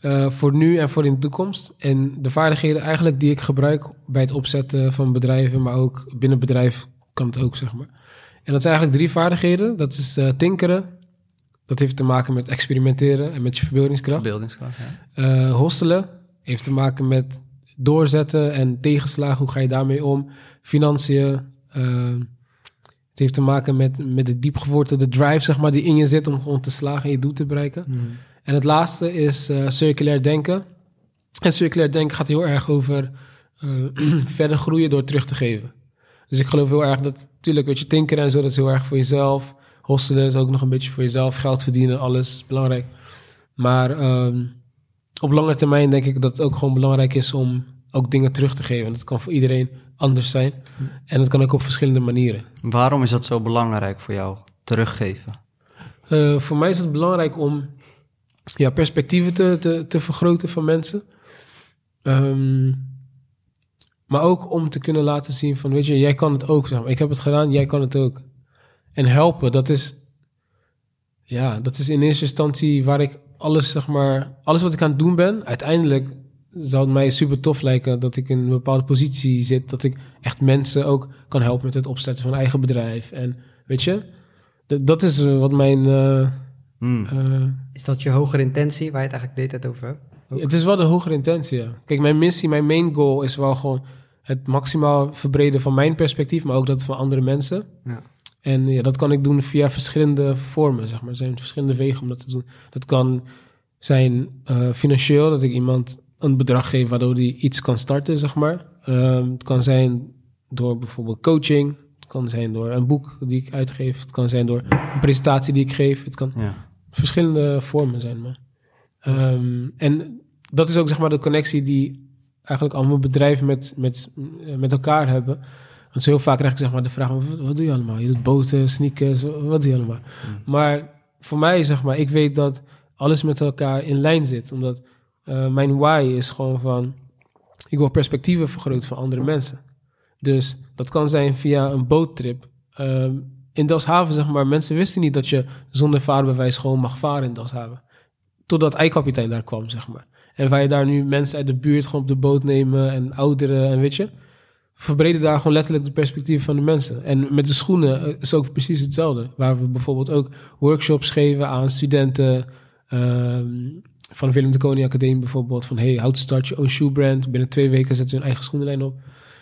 eh, voor nu en voor in de toekomst. En de vaardigheden eigenlijk die ik gebruik bij het opzetten van bedrijven, maar ook binnen bedrijf kan het ook, zeg maar. En dat zijn eigenlijk drie vaardigheden. Dat is eh, tinkeren. Dat heeft te maken met experimenteren en met je verbeeldingskracht. Verbeeldingskracht, ja. Eh hostelen heeft te maken met doorzetten en tegenslagen. Hoe ga je daarmee om? Financiën. eh, het heeft te maken met, met de diepgewortelde drive, zeg maar, die in je zit om gewoon te slagen en je doel te bereiken. En het laatste is eh, circulair denken. En circulair denken gaat heel erg over eh, [clears throat] verder groeien door terug te geven. Dus ik geloof heel erg dat, natuurlijk, weet je, tinkeren en zo, dat is heel erg voor jezelf. Hostelen is ook nog een beetje voor jezelf. Geld verdienen, alles is belangrijk. Maar ehm, op lange termijn denk ik dat het ook gewoon belangrijk is om ook dingen terug te geven. Dat kan voor iedereen anders zijn. En dat kan ook op verschillende manieren. Waarom is dat zo belangrijk voor jou? Teruggeven. Eh, voor mij is het belangrijk om ja, perspectieven te, te, te vergroten van mensen. Ehm, maar ook om te kunnen laten zien van, weet je, jij kan het ook. Zeg maar. Ik heb het gedaan, jij kan het ook. En helpen, dat is, ja, dat is in eerste instantie waar ik alles, zeg maar, alles wat ik aan het doen ben, uiteindelijk zou het mij super tof lijken dat ik in een bepaalde positie zit, dat ik echt mensen ook kan helpen met het opzetten van een eigen bedrijf. En weet je, dat is eh, wat mijn. eh, Hmm. eh, Is dat je hogere intentie waar je het eigenlijk de hele tijd over hebt? Ook? het is wel de hogere intentie, ja. Kijk, mijn missie, mijn main goal is wel gewoon het maximaal verbreden van mijn perspectief, maar ook dat van andere mensen. Ja. En ja, dat kan ik doen via verschillende vormen, zeg maar. Er zijn verschillende wegen om dat te doen. Dat kan zijn eh, financieel, dat ik iemand een bedrag geef waardoor die iets kan starten, zeg maar. Ehm, het kan zijn door bijvoorbeeld coaching. Het kan zijn door een boek die ik uitgeef. Het kan zijn door een presentatie die ik geef. Het kan Ja. verschillende vormen zijn. Maar. Ehm, en dat is ook zeg maar de connectie die eigenlijk allemaal bedrijven met, met, eh, met elkaar hebben. Want zo heel vaak krijg ik zeg maar de vraag, wat, wat doe je allemaal? Je doet boten, sneakers, wat, doe je allemaal? Maar voor mij zeg maar, ik weet dat alles met elkaar in lijn zit. Omdat eh, mijn why is gewoon van, ik wil perspectieven vergroten van andere mensen. Dus dat kan zijn via een boottrip. Ehm, in Delfshaven, zeg maar, mensen wisten niet dat je zonder vaarbewijs gewoon mag varen in Delfshaven. Totdat eikapitein daar kwam, zeg maar. En waar je daar nu mensen uit de buurt gewoon op de boot nemen en ouderen en weet je. Verbreden daar gewoon letterlijk de perspectief van de mensen. En met de schoenen eh, is ook precies hetzelfde. Waar we bijvoorbeeld ook workshops geven aan studenten ehm, van de Willem de Koning Academie bijvoorbeeld. Van hey, how to start your own shoe brand. Binnen twee weken zetten ze hun eigen schoenenlijn op.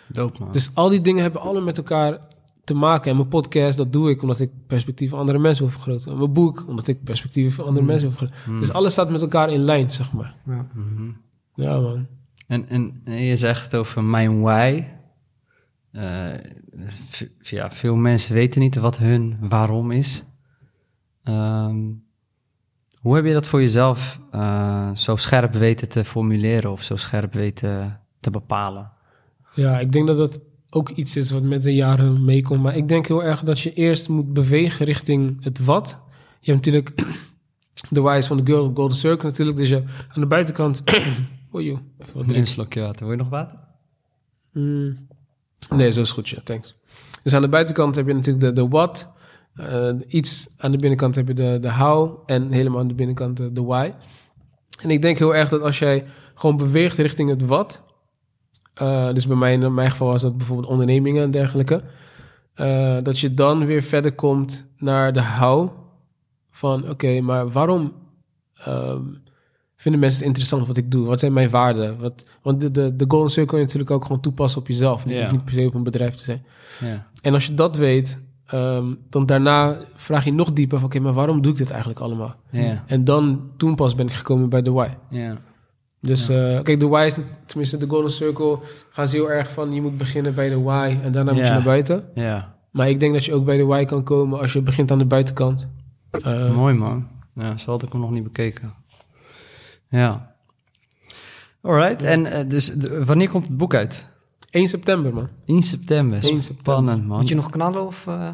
Dope, man. Dus al die dingen hebben allemaal met elkaar te maken. En mijn podcast, dat doe ik omdat ik perspectief van andere mensen wil vergroten. En mijn boek, omdat ik perspectieven van andere mensen wil vergroten. Dus alles staat met elkaar in lijn, zeg maar. Ja. Mhm. Ja, man. En, en je zegt over mijn why. Eh, ja, veel mensen weten niet wat hun waarom is. Ehm, hoe heb je dat voor jezelf eh, zo scherp weten te formuleren of zo scherp weten te bepalen? Ja, ik denk dat dat ook iets is wat met de jaren meekomt. Maar ik denk heel erg dat je eerst moet bewegen richting het wat. Je hebt natuurlijk [clears throat] de wise van de girl golden circle natuurlijk. Dus je aan de buitenkant... [clears throat] Joh, even wat Neem drinken. een slokje water. Wil je nog water? Mm. Nee, zo is goed, ja, thanks. Dus aan de buitenkant heb je natuurlijk de, de what. eh, iets aan de binnenkant heb je de, de how. En helemaal aan de binnenkant de, de why. En ik denk heel erg dat als jij gewoon beweegt richting het wat. eh, dus bij mij, in mijn geval was dat bijvoorbeeld ondernemingen en dergelijke. eh, dat je dan weer verder komt naar de how. Van oké, maar waarom ehm, vinden mensen het interessant wat ik doe? Wat zijn mijn waarden? Wat, want de, de, de golden circle kun je natuurlijk ook gewoon toepassen op jezelf. Je hoeft niet per se op een bedrijf te zijn. En als je dat weet, ehm, dan daarna vraag je nog dieper van... oké, maar waarom doe ik dit eigenlijk allemaal? En dan, toen pas ben ik gekomen bij de why. Dus eh, kijk, de why is, tenminste de golden circle, gaan ze heel erg van je moet beginnen bij de why en daarna moet je naar buiten. Maar ik denk dat je ook bij de why kan komen als je begint aan de buitenkant. Eh, mooi man. Ja, zo had ik hem nog niet bekeken. Ja. Alright, en eh, dus de- wanneer komt het boek uit? 1 september, man. 1 september. 1 september. Spannend man. Moet je nog knallen of... eh,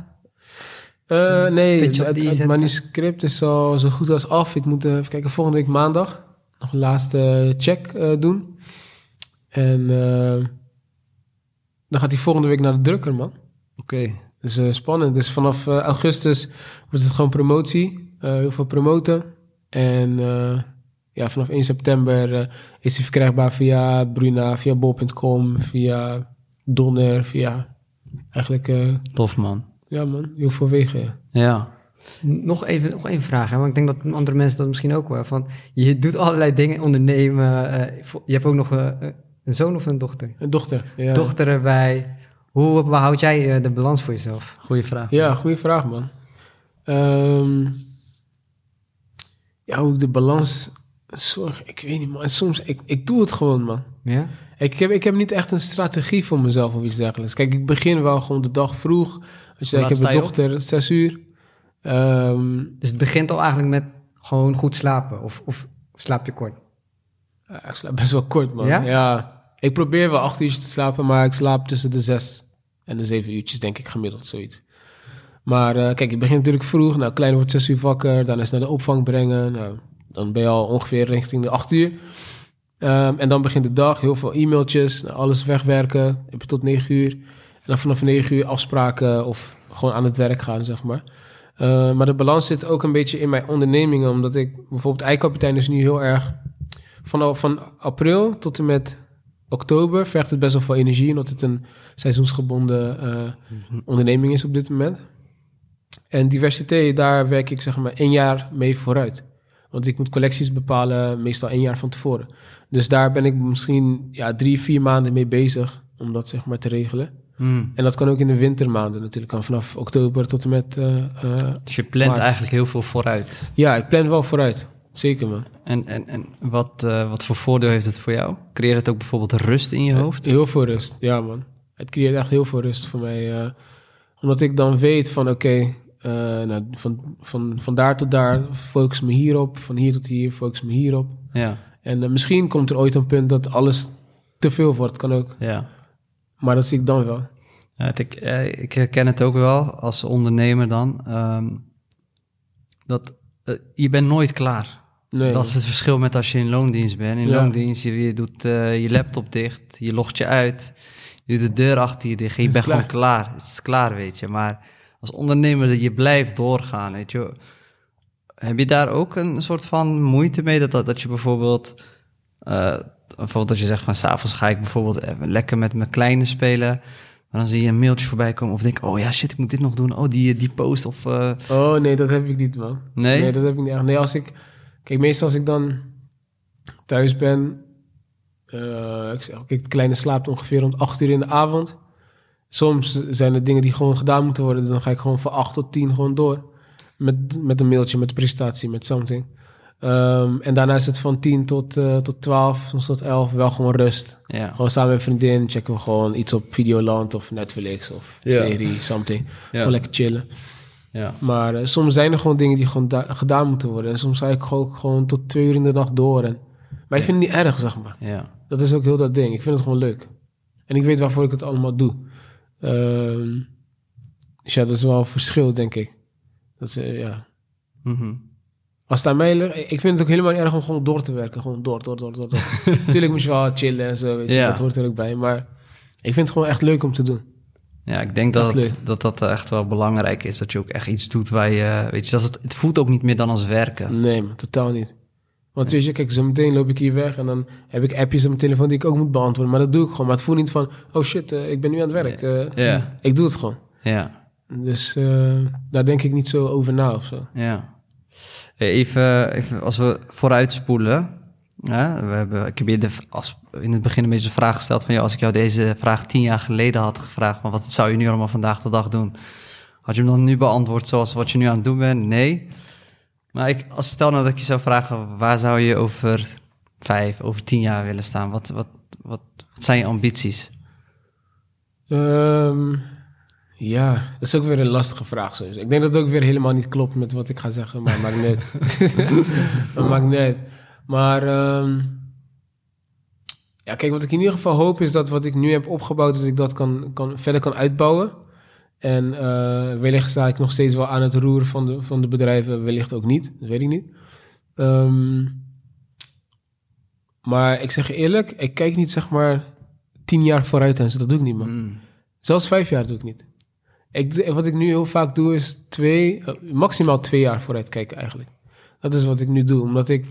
Eh, nee, het, manuscript is al zo goed als af. Ik moet even kijken, volgende week maandag nog een laatste check eh, doen. En eh, dan gaat hij volgende week naar de drukker, man. Oké. Dus eh, spannend. Dus vanaf augustus wordt het gewoon promotie. Eh, heel veel promoten. En eh, ja, vanaf 1 september eh, is hij verkrijgbaar via Bruna, via bol.com, via Donner, via eigenlijk, eh, Tof man. ja man, heel veel wegen. ja. Nog even, nog even vragen, hè, want ik denk dat andere mensen dat misschien ook wel. Van, je doet allerlei dingen, ondernemen. eh, je hebt ook nog een zoon of een dochter? Een dochter. Ja. Dochter erbij. Hoe behoud jij de balans voor jezelf? Goeie vraag. Ja, goede vraag, man. Ehm, ja, hoe ik de balans zorg, ik weet niet, man. Soms, ik, ik doe het gewoon, man. Ja? Ik heb, ik heb niet echt een strategie voor mezelf of iets dergelijks. Kijk, ik begin wel gewoon de dag vroeg. Als je ik heb een dochter, zes uur. Ehm, Dus het begint al eigenlijk met gewoon goed slapen. Of, of slaap je kort? ik slaap best wel kort, man. Ja? Ja? Ik probeer wel acht uurtjes te slapen, maar ik slaap tussen de zes en de zeven uurtjes, denk ik, gemiddeld, zoiets. Maar eh, kijk, ik begin natuurlijk vroeg. Nou, kleine wordt zes uur wakker, dan is naar de opvang brengen. Nou, dan ben je al ongeveer richting de acht uur. Ehm, en dan begint de dag, heel veel e-mailtjes, alles wegwerken. Heb je tot negen uur. En dan vanaf negen uur afspraken of gewoon aan het werk gaan, zeg maar. Eh, maar de balans zit ook een beetje in mijn ondernemingen, omdat ik bijvoorbeeld eikapitein is nu heel erg vanaf van april tot en met oktober vergt het best wel veel energie, omdat het een seizoensgebonden eh, onderneming is op dit moment. En diversiteit, daar werk ik zeg maar één jaar mee vooruit. Want ik moet collecties bepalen, meestal één jaar van tevoren. Dus daar ben ik misschien ja, drie, vier maanden mee bezig om dat zeg maar te regelen. Hmm. En dat kan ook in de wintermaanden natuurlijk, kan vanaf oktober tot en met... eh, eh, Dus je plant Maart. eigenlijk heel veel vooruit. ja, ik plan wel vooruit. Zeker man. En, en, en wat, eh, wat voor voordeel heeft het voor jou? Creëert het ook bijvoorbeeld rust in je hoofd? Heel veel rust, ja man. Het creëert echt heel veel rust voor mij. omdat ik dan weet van oké, eh, nou, van, van, van daar tot daar focus me hierop. Van hier tot hier focus me hierop. Ja, En eh, misschien komt er ooit een punt dat alles te veel wordt. Kan ook. ja. Maar dat zie ik dan wel. Ja, het- ik, eh, ik herken het ook wel als ondernemer dan. ehm, dat je bent nooit klaar. Nee, dat is het verschil met als je in loondienst bent. In Ja. loondienst, je, je doet je laptop dicht, je logt je uit, je doet de deur achter je dicht je bent gewoon klaar. Het is klaar, weet je. Maar als ondernemer, je blijft doorgaan, weet je. Heb je daar ook een soort van moeite mee? Dat, dat, dat je bijvoorbeeld, eh, bijvoorbeeld als je zegt van s'avonds ga ik bijvoorbeeld even lekker met mijn kleine spelen. Maar dan zie je een mailtje voorbij komen of denk, oh ja, shit, ik moet dit nog doen. Oh, die, die post of... eh, Oh nee, dat heb ik niet man. nee? Nee, dat heb ik niet echt. Nee, als ik... Kijk, meestal als ik dan thuis ben... eh, ik zeg, kijk, de kleine slaapt ongeveer rond 8 uur in de avond. Soms zijn er dingen die gewoon gedaan moeten worden. Dan ga ik gewoon van 8 tot 10 gewoon door. Met, met een mailtje, met de presentatie, met something. Ehm, en daarna is het van 10 tot, eh, tot 12, soms tot 11, wel gewoon rust. Ja. Gewoon samen met een vriendin checken we gewoon iets op Videoland of Netflix of Ja. serie, something. Gewoon lekker chillen. ja. Maar eh, soms zijn er gewoon dingen die gewoon da- gedaan moeten worden. En soms ga ik ook gewoon tot twee uur in de nacht door. En, maar ik vind het niet erg, zeg maar. ja. Dat is ook heel dat ding. Ik vind het gewoon leuk. En ik weet waarvoor ik het allemaal doe. Ehm, dus ja, dat is wel een verschil, denk ik. Dat eh, ja. Mhm. Als het aan mij ligt, ik vind het ook helemaal niet erg om gewoon door te werken. Gewoon door, door, door, door. door. [laughs] Tuurlijk moet je wel chillen en zo, weet je. Ja. Dat hoort er ook bij. Maar ik vind het gewoon echt leuk om te doen. Ja, ik denk dat, dat dat echt wel belangrijk is. Dat je ook echt iets doet waar je... Weet je, dat het, het voelt ook niet meer dan als werken. Nee, man, totaal niet. Want weet je, kijk, zo meteen loop ik hier weg en dan heb ik appjes op mijn telefoon die ik ook moet beantwoorden. Maar dat doe ik gewoon. Maar het voelt niet van, oh shit, eh, ik ben nu aan het werk. Ja. Ik doe het gewoon. Ja, Dus eh, daar denk ik niet zo over na of zo. ja. Even, even als we vooruitspoelen. Hè, we hebben, ik heb je de, als, in het begin een beetje de vraag gesteld van... Joh, als ik jou deze vraag tien jaar geleden had gevraagd... van wat zou je nu allemaal vandaag de dag doen? Had je hem dan nu beantwoord zoals wat je nu aan het doen bent? Nee. Maar ik, als stel nou dat ik je zou vragen... waar zou je over vijf, over tien jaar willen staan? Wat, wat, wat, wat zijn je ambities? Ehm, ja, dat is ook weer een lastige vraag. Sowieso. Ik denk dat het ook weer helemaal niet klopt met wat ik ga zeggen, maar maakt niet uit. [laughs] maakt niet. Maar ehm, ja, kijk, wat ik in ieder geval hoop is dat wat ik nu heb opgebouwd, dat ik dat kan, kan, verder kan uitbouwen. En eh, wellicht sta ik nog steeds wel aan het roer van de, van de bedrijven, wellicht ook niet, dat weet ik niet. Ehm, maar ik zeg je eerlijk, ik kijk niet zeg maar tien jaar vooruit en zo, dat doe ik niet man. Mm. Zelfs vijf jaar doe ik niet. Ik, wat ik nu heel vaak doe is twee, eh, maximaal twee jaar vooruit kijken eigenlijk. Dat is wat ik nu doe, omdat ik,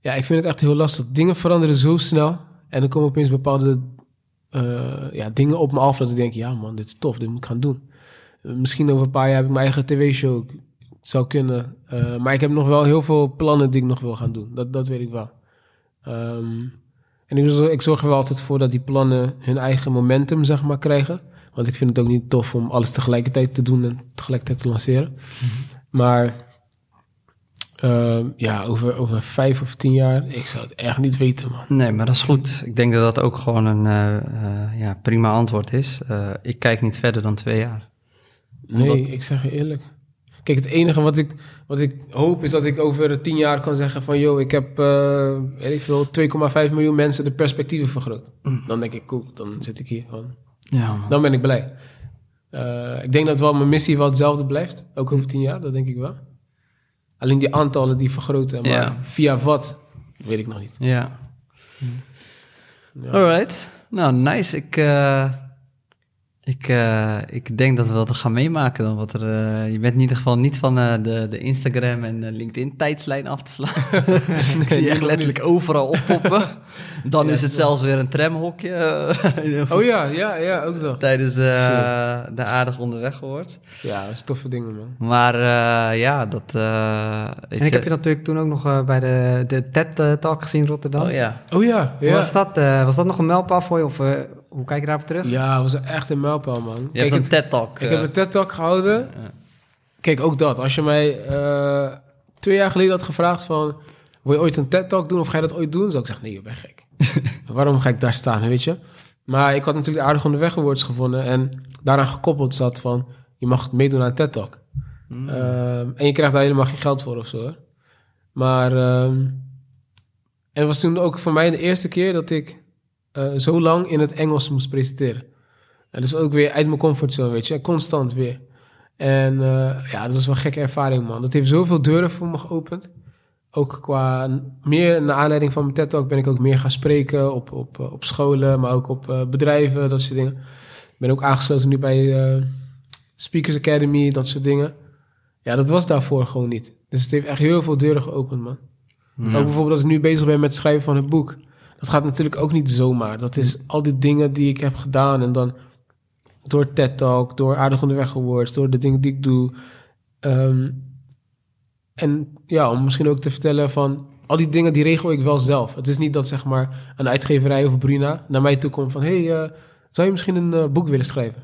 ja, ik vind het echt heel lastig. Dingen veranderen zo snel en dan komen opeens bepaalde eh, ja, dingen op me af dat ik denk, ja man, dit is tof, dit moet ik gaan doen. Misschien over een paar jaar heb ik mijn eigen tv-show, zou kunnen. Eh, maar ik heb nog wel heel veel plannen die ik nog wil gaan doen. Dat, dat weet ik wel. Ehm, en ik, zorg- ik zorg er wel altijd voor dat die plannen hun eigen momentum, zeg maar, krijgen. Want ik vind het ook niet tof om alles tegelijkertijd te doen en tegelijkertijd te lanceren. Maar ehm, ja, over, over vijf of tien jaar, ik zou het echt niet weten, man. Nee, maar dat is goed. Ik denk dat dat ook gewoon een eh, eh, ja, prima antwoord is. Eh, ik kijk niet verder dan twee jaar. Nee, ik zeg je eerlijk. Kijk, het enige wat ik, wat ik hoop is dat ik over tien jaar kan zeggen van... ...joh, ik heb, eh weet ik veel, 2,5 miljoen mensen de perspectieven vergroot. Dan denk ik, cool, dan zit ik hier gewoon. Ja, man. Dan ben ik blij. Ik denk dat wel mijn missie wel hetzelfde blijft. Ook over tien jaar, dat denk ik wel. Alleen die aantallen die vergroten. Maar Ja. via wat, weet ik nog niet. ja. Ja. Alright. Nou, nice. Ik, eh, ik, eh, ik denk dat we dat gaan meemaken dan. Wat er, eh, je bent in ieder geval niet van eh, de, de Instagram en LinkedIn tijdslijn af te slaan. [laughs] [laughs] ik zie je echt letterlijk overal oppoppen. [laughs] Dan Ja, is het zo. zelfs weer een tramhokje. Oh ja, ja, ja, ook nog. Tijdens de, de aardig onderweg gehoord. Ja, dat is toffe dingen, man. Maar eh, ja, dat... eh, En ik heb je natuurlijk toen ook nog bij de, de TED-talk gezien in Rotterdam. Oh ja. Oh ja, ja. Was, dat, eh, was dat nog een mijlpaal voor je? Of eh, hoe kijk je daarop terug? Ja, was echt een mijlpaal, man. Je hebt een het- TED-talk. Ik heb een TED-talk gehouden. Kijk, ook dat. Als je mij eh, twee jaar geleden had gevraagd van... Wil je ooit een TED-talk doen of ga je dat ooit doen? Zou ik zeggen, nee, je bent gek. [laughs] Waarom ga ik daar staan, weet je? Maar ik had natuurlijk aardig onderweg awards gevonden. En daaraan gekoppeld zat van... Je mag meedoen aan een TED-talk. Mm. Ehm, en je krijgt daar helemaal geen geld voor of zo. Hoor. Maar... ehm, en het was toen ook voor mij de eerste keer dat ik... eh, zo lang in het Engels moest presenteren. En dus ook weer uit mijn comfortzone, weet je. Constant weer. En eh, ja, dat was wel een gekke ervaring, man. Dat heeft zoveel deuren voor me geopend. Ook qua, meer naar aanleiding van mijn TED-talk ben ik ook meer gaan spreken op, op, eh, op scholen, maar ook op bedrijven, dat soort dingen. Ik ben ook aangesloten nu bij Speakers Academy, dat soort dingen. Ja, dat was daarvoor gewoon niet. Dus het heeft echt heel veel deuren geopend, man. Ook bijvoorbeeld als ik nu bezig ben met het schrijven van het boek. Dat gaat natuurlijk ook niet zomaar. Dat is al die dingen die ik heb gedaan en dan door TED Talk, door Aardig Onderweg Awards, door de dingen die ik doe. Ehm, en ja, om misschien ook te vertellen van al die dingen die regel ik wel zelf. Het is niet dat zeg maar een uitgeverij of Bruna naar mij toe komt van hey, eh, zou je misschien een eh, boek willen schrijven?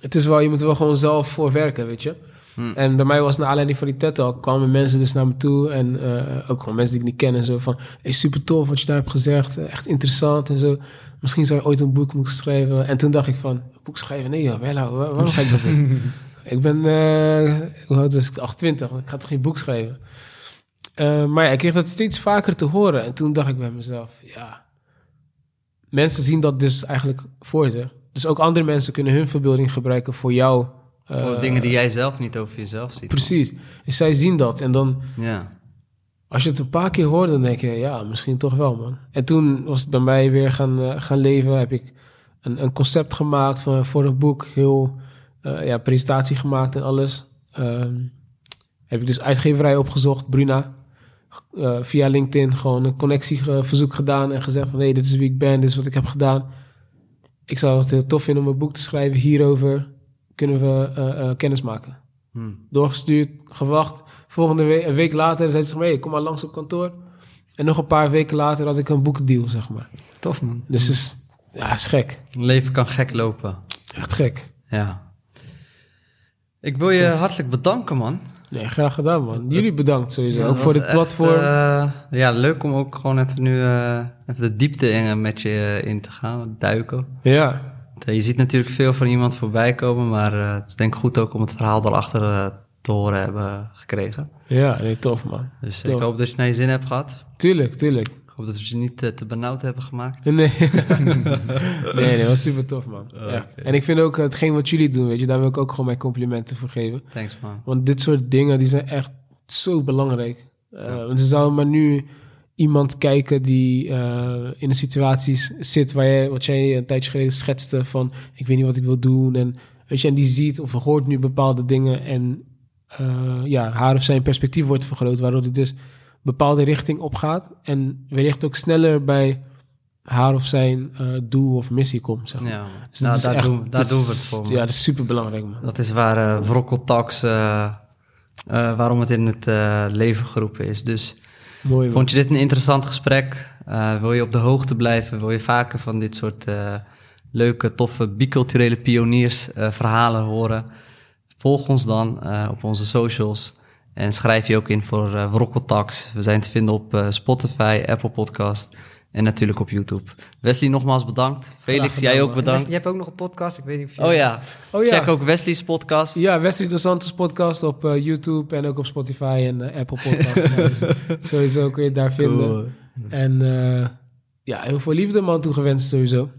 Het is wel, je moet er wel gewoon zelf voor werken, weet je. Hm. En bij mij was naar aanleiding van die TED Talk kwamen mensen dus naar me toe en eh, ook gewoon mensen die ik niet ken en zo van hey, super tof wat je daar hebt gezegd, eh, echt interessant en zo. Misschien zou je ooit een boek moeten schrijven. En toen dacht ik van, boek schrijven? Nee joh, wel, waar- waarom ga ik dat doen? [laughs] ik ben, eh hoe oud was ik? 28, ik ga toch geen boek schrijven? Maar ja, ik kreeg dat steeds vaker te horen. En toen dacht ik bij mezelf, ja... Mensen zien dat dus eigenlijk voor zich. Dus ook andere mensen kunnen hun verbeelding gebruiken voor jou. Eh, Voor dingen die jij zelf niet over jezelf ziet. Precies. Dus zij zien dat. En dan, Ja. als je het een paar keer hoort, dan denk je, ja, misschien toch wel, man. En toen was het bij mij weer gaan, eh, gaan leven. Heb ik een, een concept gemaakt van, voor een boek. Heel, eh, ja, presentatie gemaakt en alles. Ehm, heb ik dus uitgeverij opgezocht, Bruna. Via LinkedIn gewoon een connectieverzoek gedaan en gezegd van... hé, dit is wie ik ben, dit is wat ik heb gedaan. Ik zou het heel tof vinden om een boek te schrijven hierover. Kunnen we eh, kennis maken Hm. doorgestuurd, gewacht. Volgende week, een week later zei ze: hey, kom maar langs op kantoor. En nog een paar weken later had ik een boekdeal, zeg maar. Tof man. Dus is, ja, is gek. Leven kan gek lopen. Echt gek. Ja. Ik wil je hartelijk bedanken, man. Nee, graag gedaan, man. Jullie bedankt sowieso. Ja, ook voor dit platform. eh, ja, leuk om ook gewoon even nu even de diepte in, met je in te gaan, duiken. ja. Eh, Je ziet natuurlijk veel van iemand voorbij komen, maar eh, het is denk ik goed ook om het verhaal daarachter eh, te horen hebben gekregen. ja, nee, tof, man. Dus Tof. ik hoop dat je naar je zin hebt gehad. Tuurlijk, tuurlijk. Ik hoop dat we je niet te benauwd hebben gemaakt. Nee. [laughs] nee, nee, dat was super tof, man. Echt. En ik vind ook hetgeen wat jullie doen, weet je, daar wil ik ook gewoon mijn complimenten voor geven. Thanks man. Want dit soort dingen, die zijn echt zo belangrijk. Eh, want er zou maar nu iemand kijken die eh, in een situatie s- zit waar jij, wat jij een tijdje geleden schetste van, ik weet niet wat ik wil doen. En, weet je, en die ziet of hoort nu bepaalde dingen en eh, ja, haar of zijn perspectief wordt vergroot, waardoor hij dus bepaalde richting opgaat en wellicht ook sneller bij haar of zijn eh, doel of missie komt. Zeg maar. Ja. Dus nou, dat is daar, echt- doen, daar dat doen we het voor. man. Ja, dat is super belangrijk, man. Dat is waar Vrokkel Talks, eh, eh, waarom het in het leven geroepen is. Dus Mooi, vond je dit een interessant gesprek? Eh, wil je op de hoogte blijven? Wil je vaker van dit soort eh, leuke, toffe, biculturele pioniers eh, verhalen horen? Volg ons dan op onze socials. En schrijf je ook in voor uh, Talks. We zijn te vinden op Spotify, Apple Podcast en natuurlijk op YouTube. Wesley, nogmaals bedankt. Felix, jij ook bedankt. Je hebt ook nog een podcast, ik weet niet of je... Oh ja, Oh ja. check ook Wesley's podcast. Ja, Wesley Dos Santos podcast op eh, YouTube en ook op Spotify en eh, Apple Podcasts. [laughs] Nou, dus sowieso kun je het daar vinden. Cool. En eh, ja, heel veel liefde man toegewenst sowieso.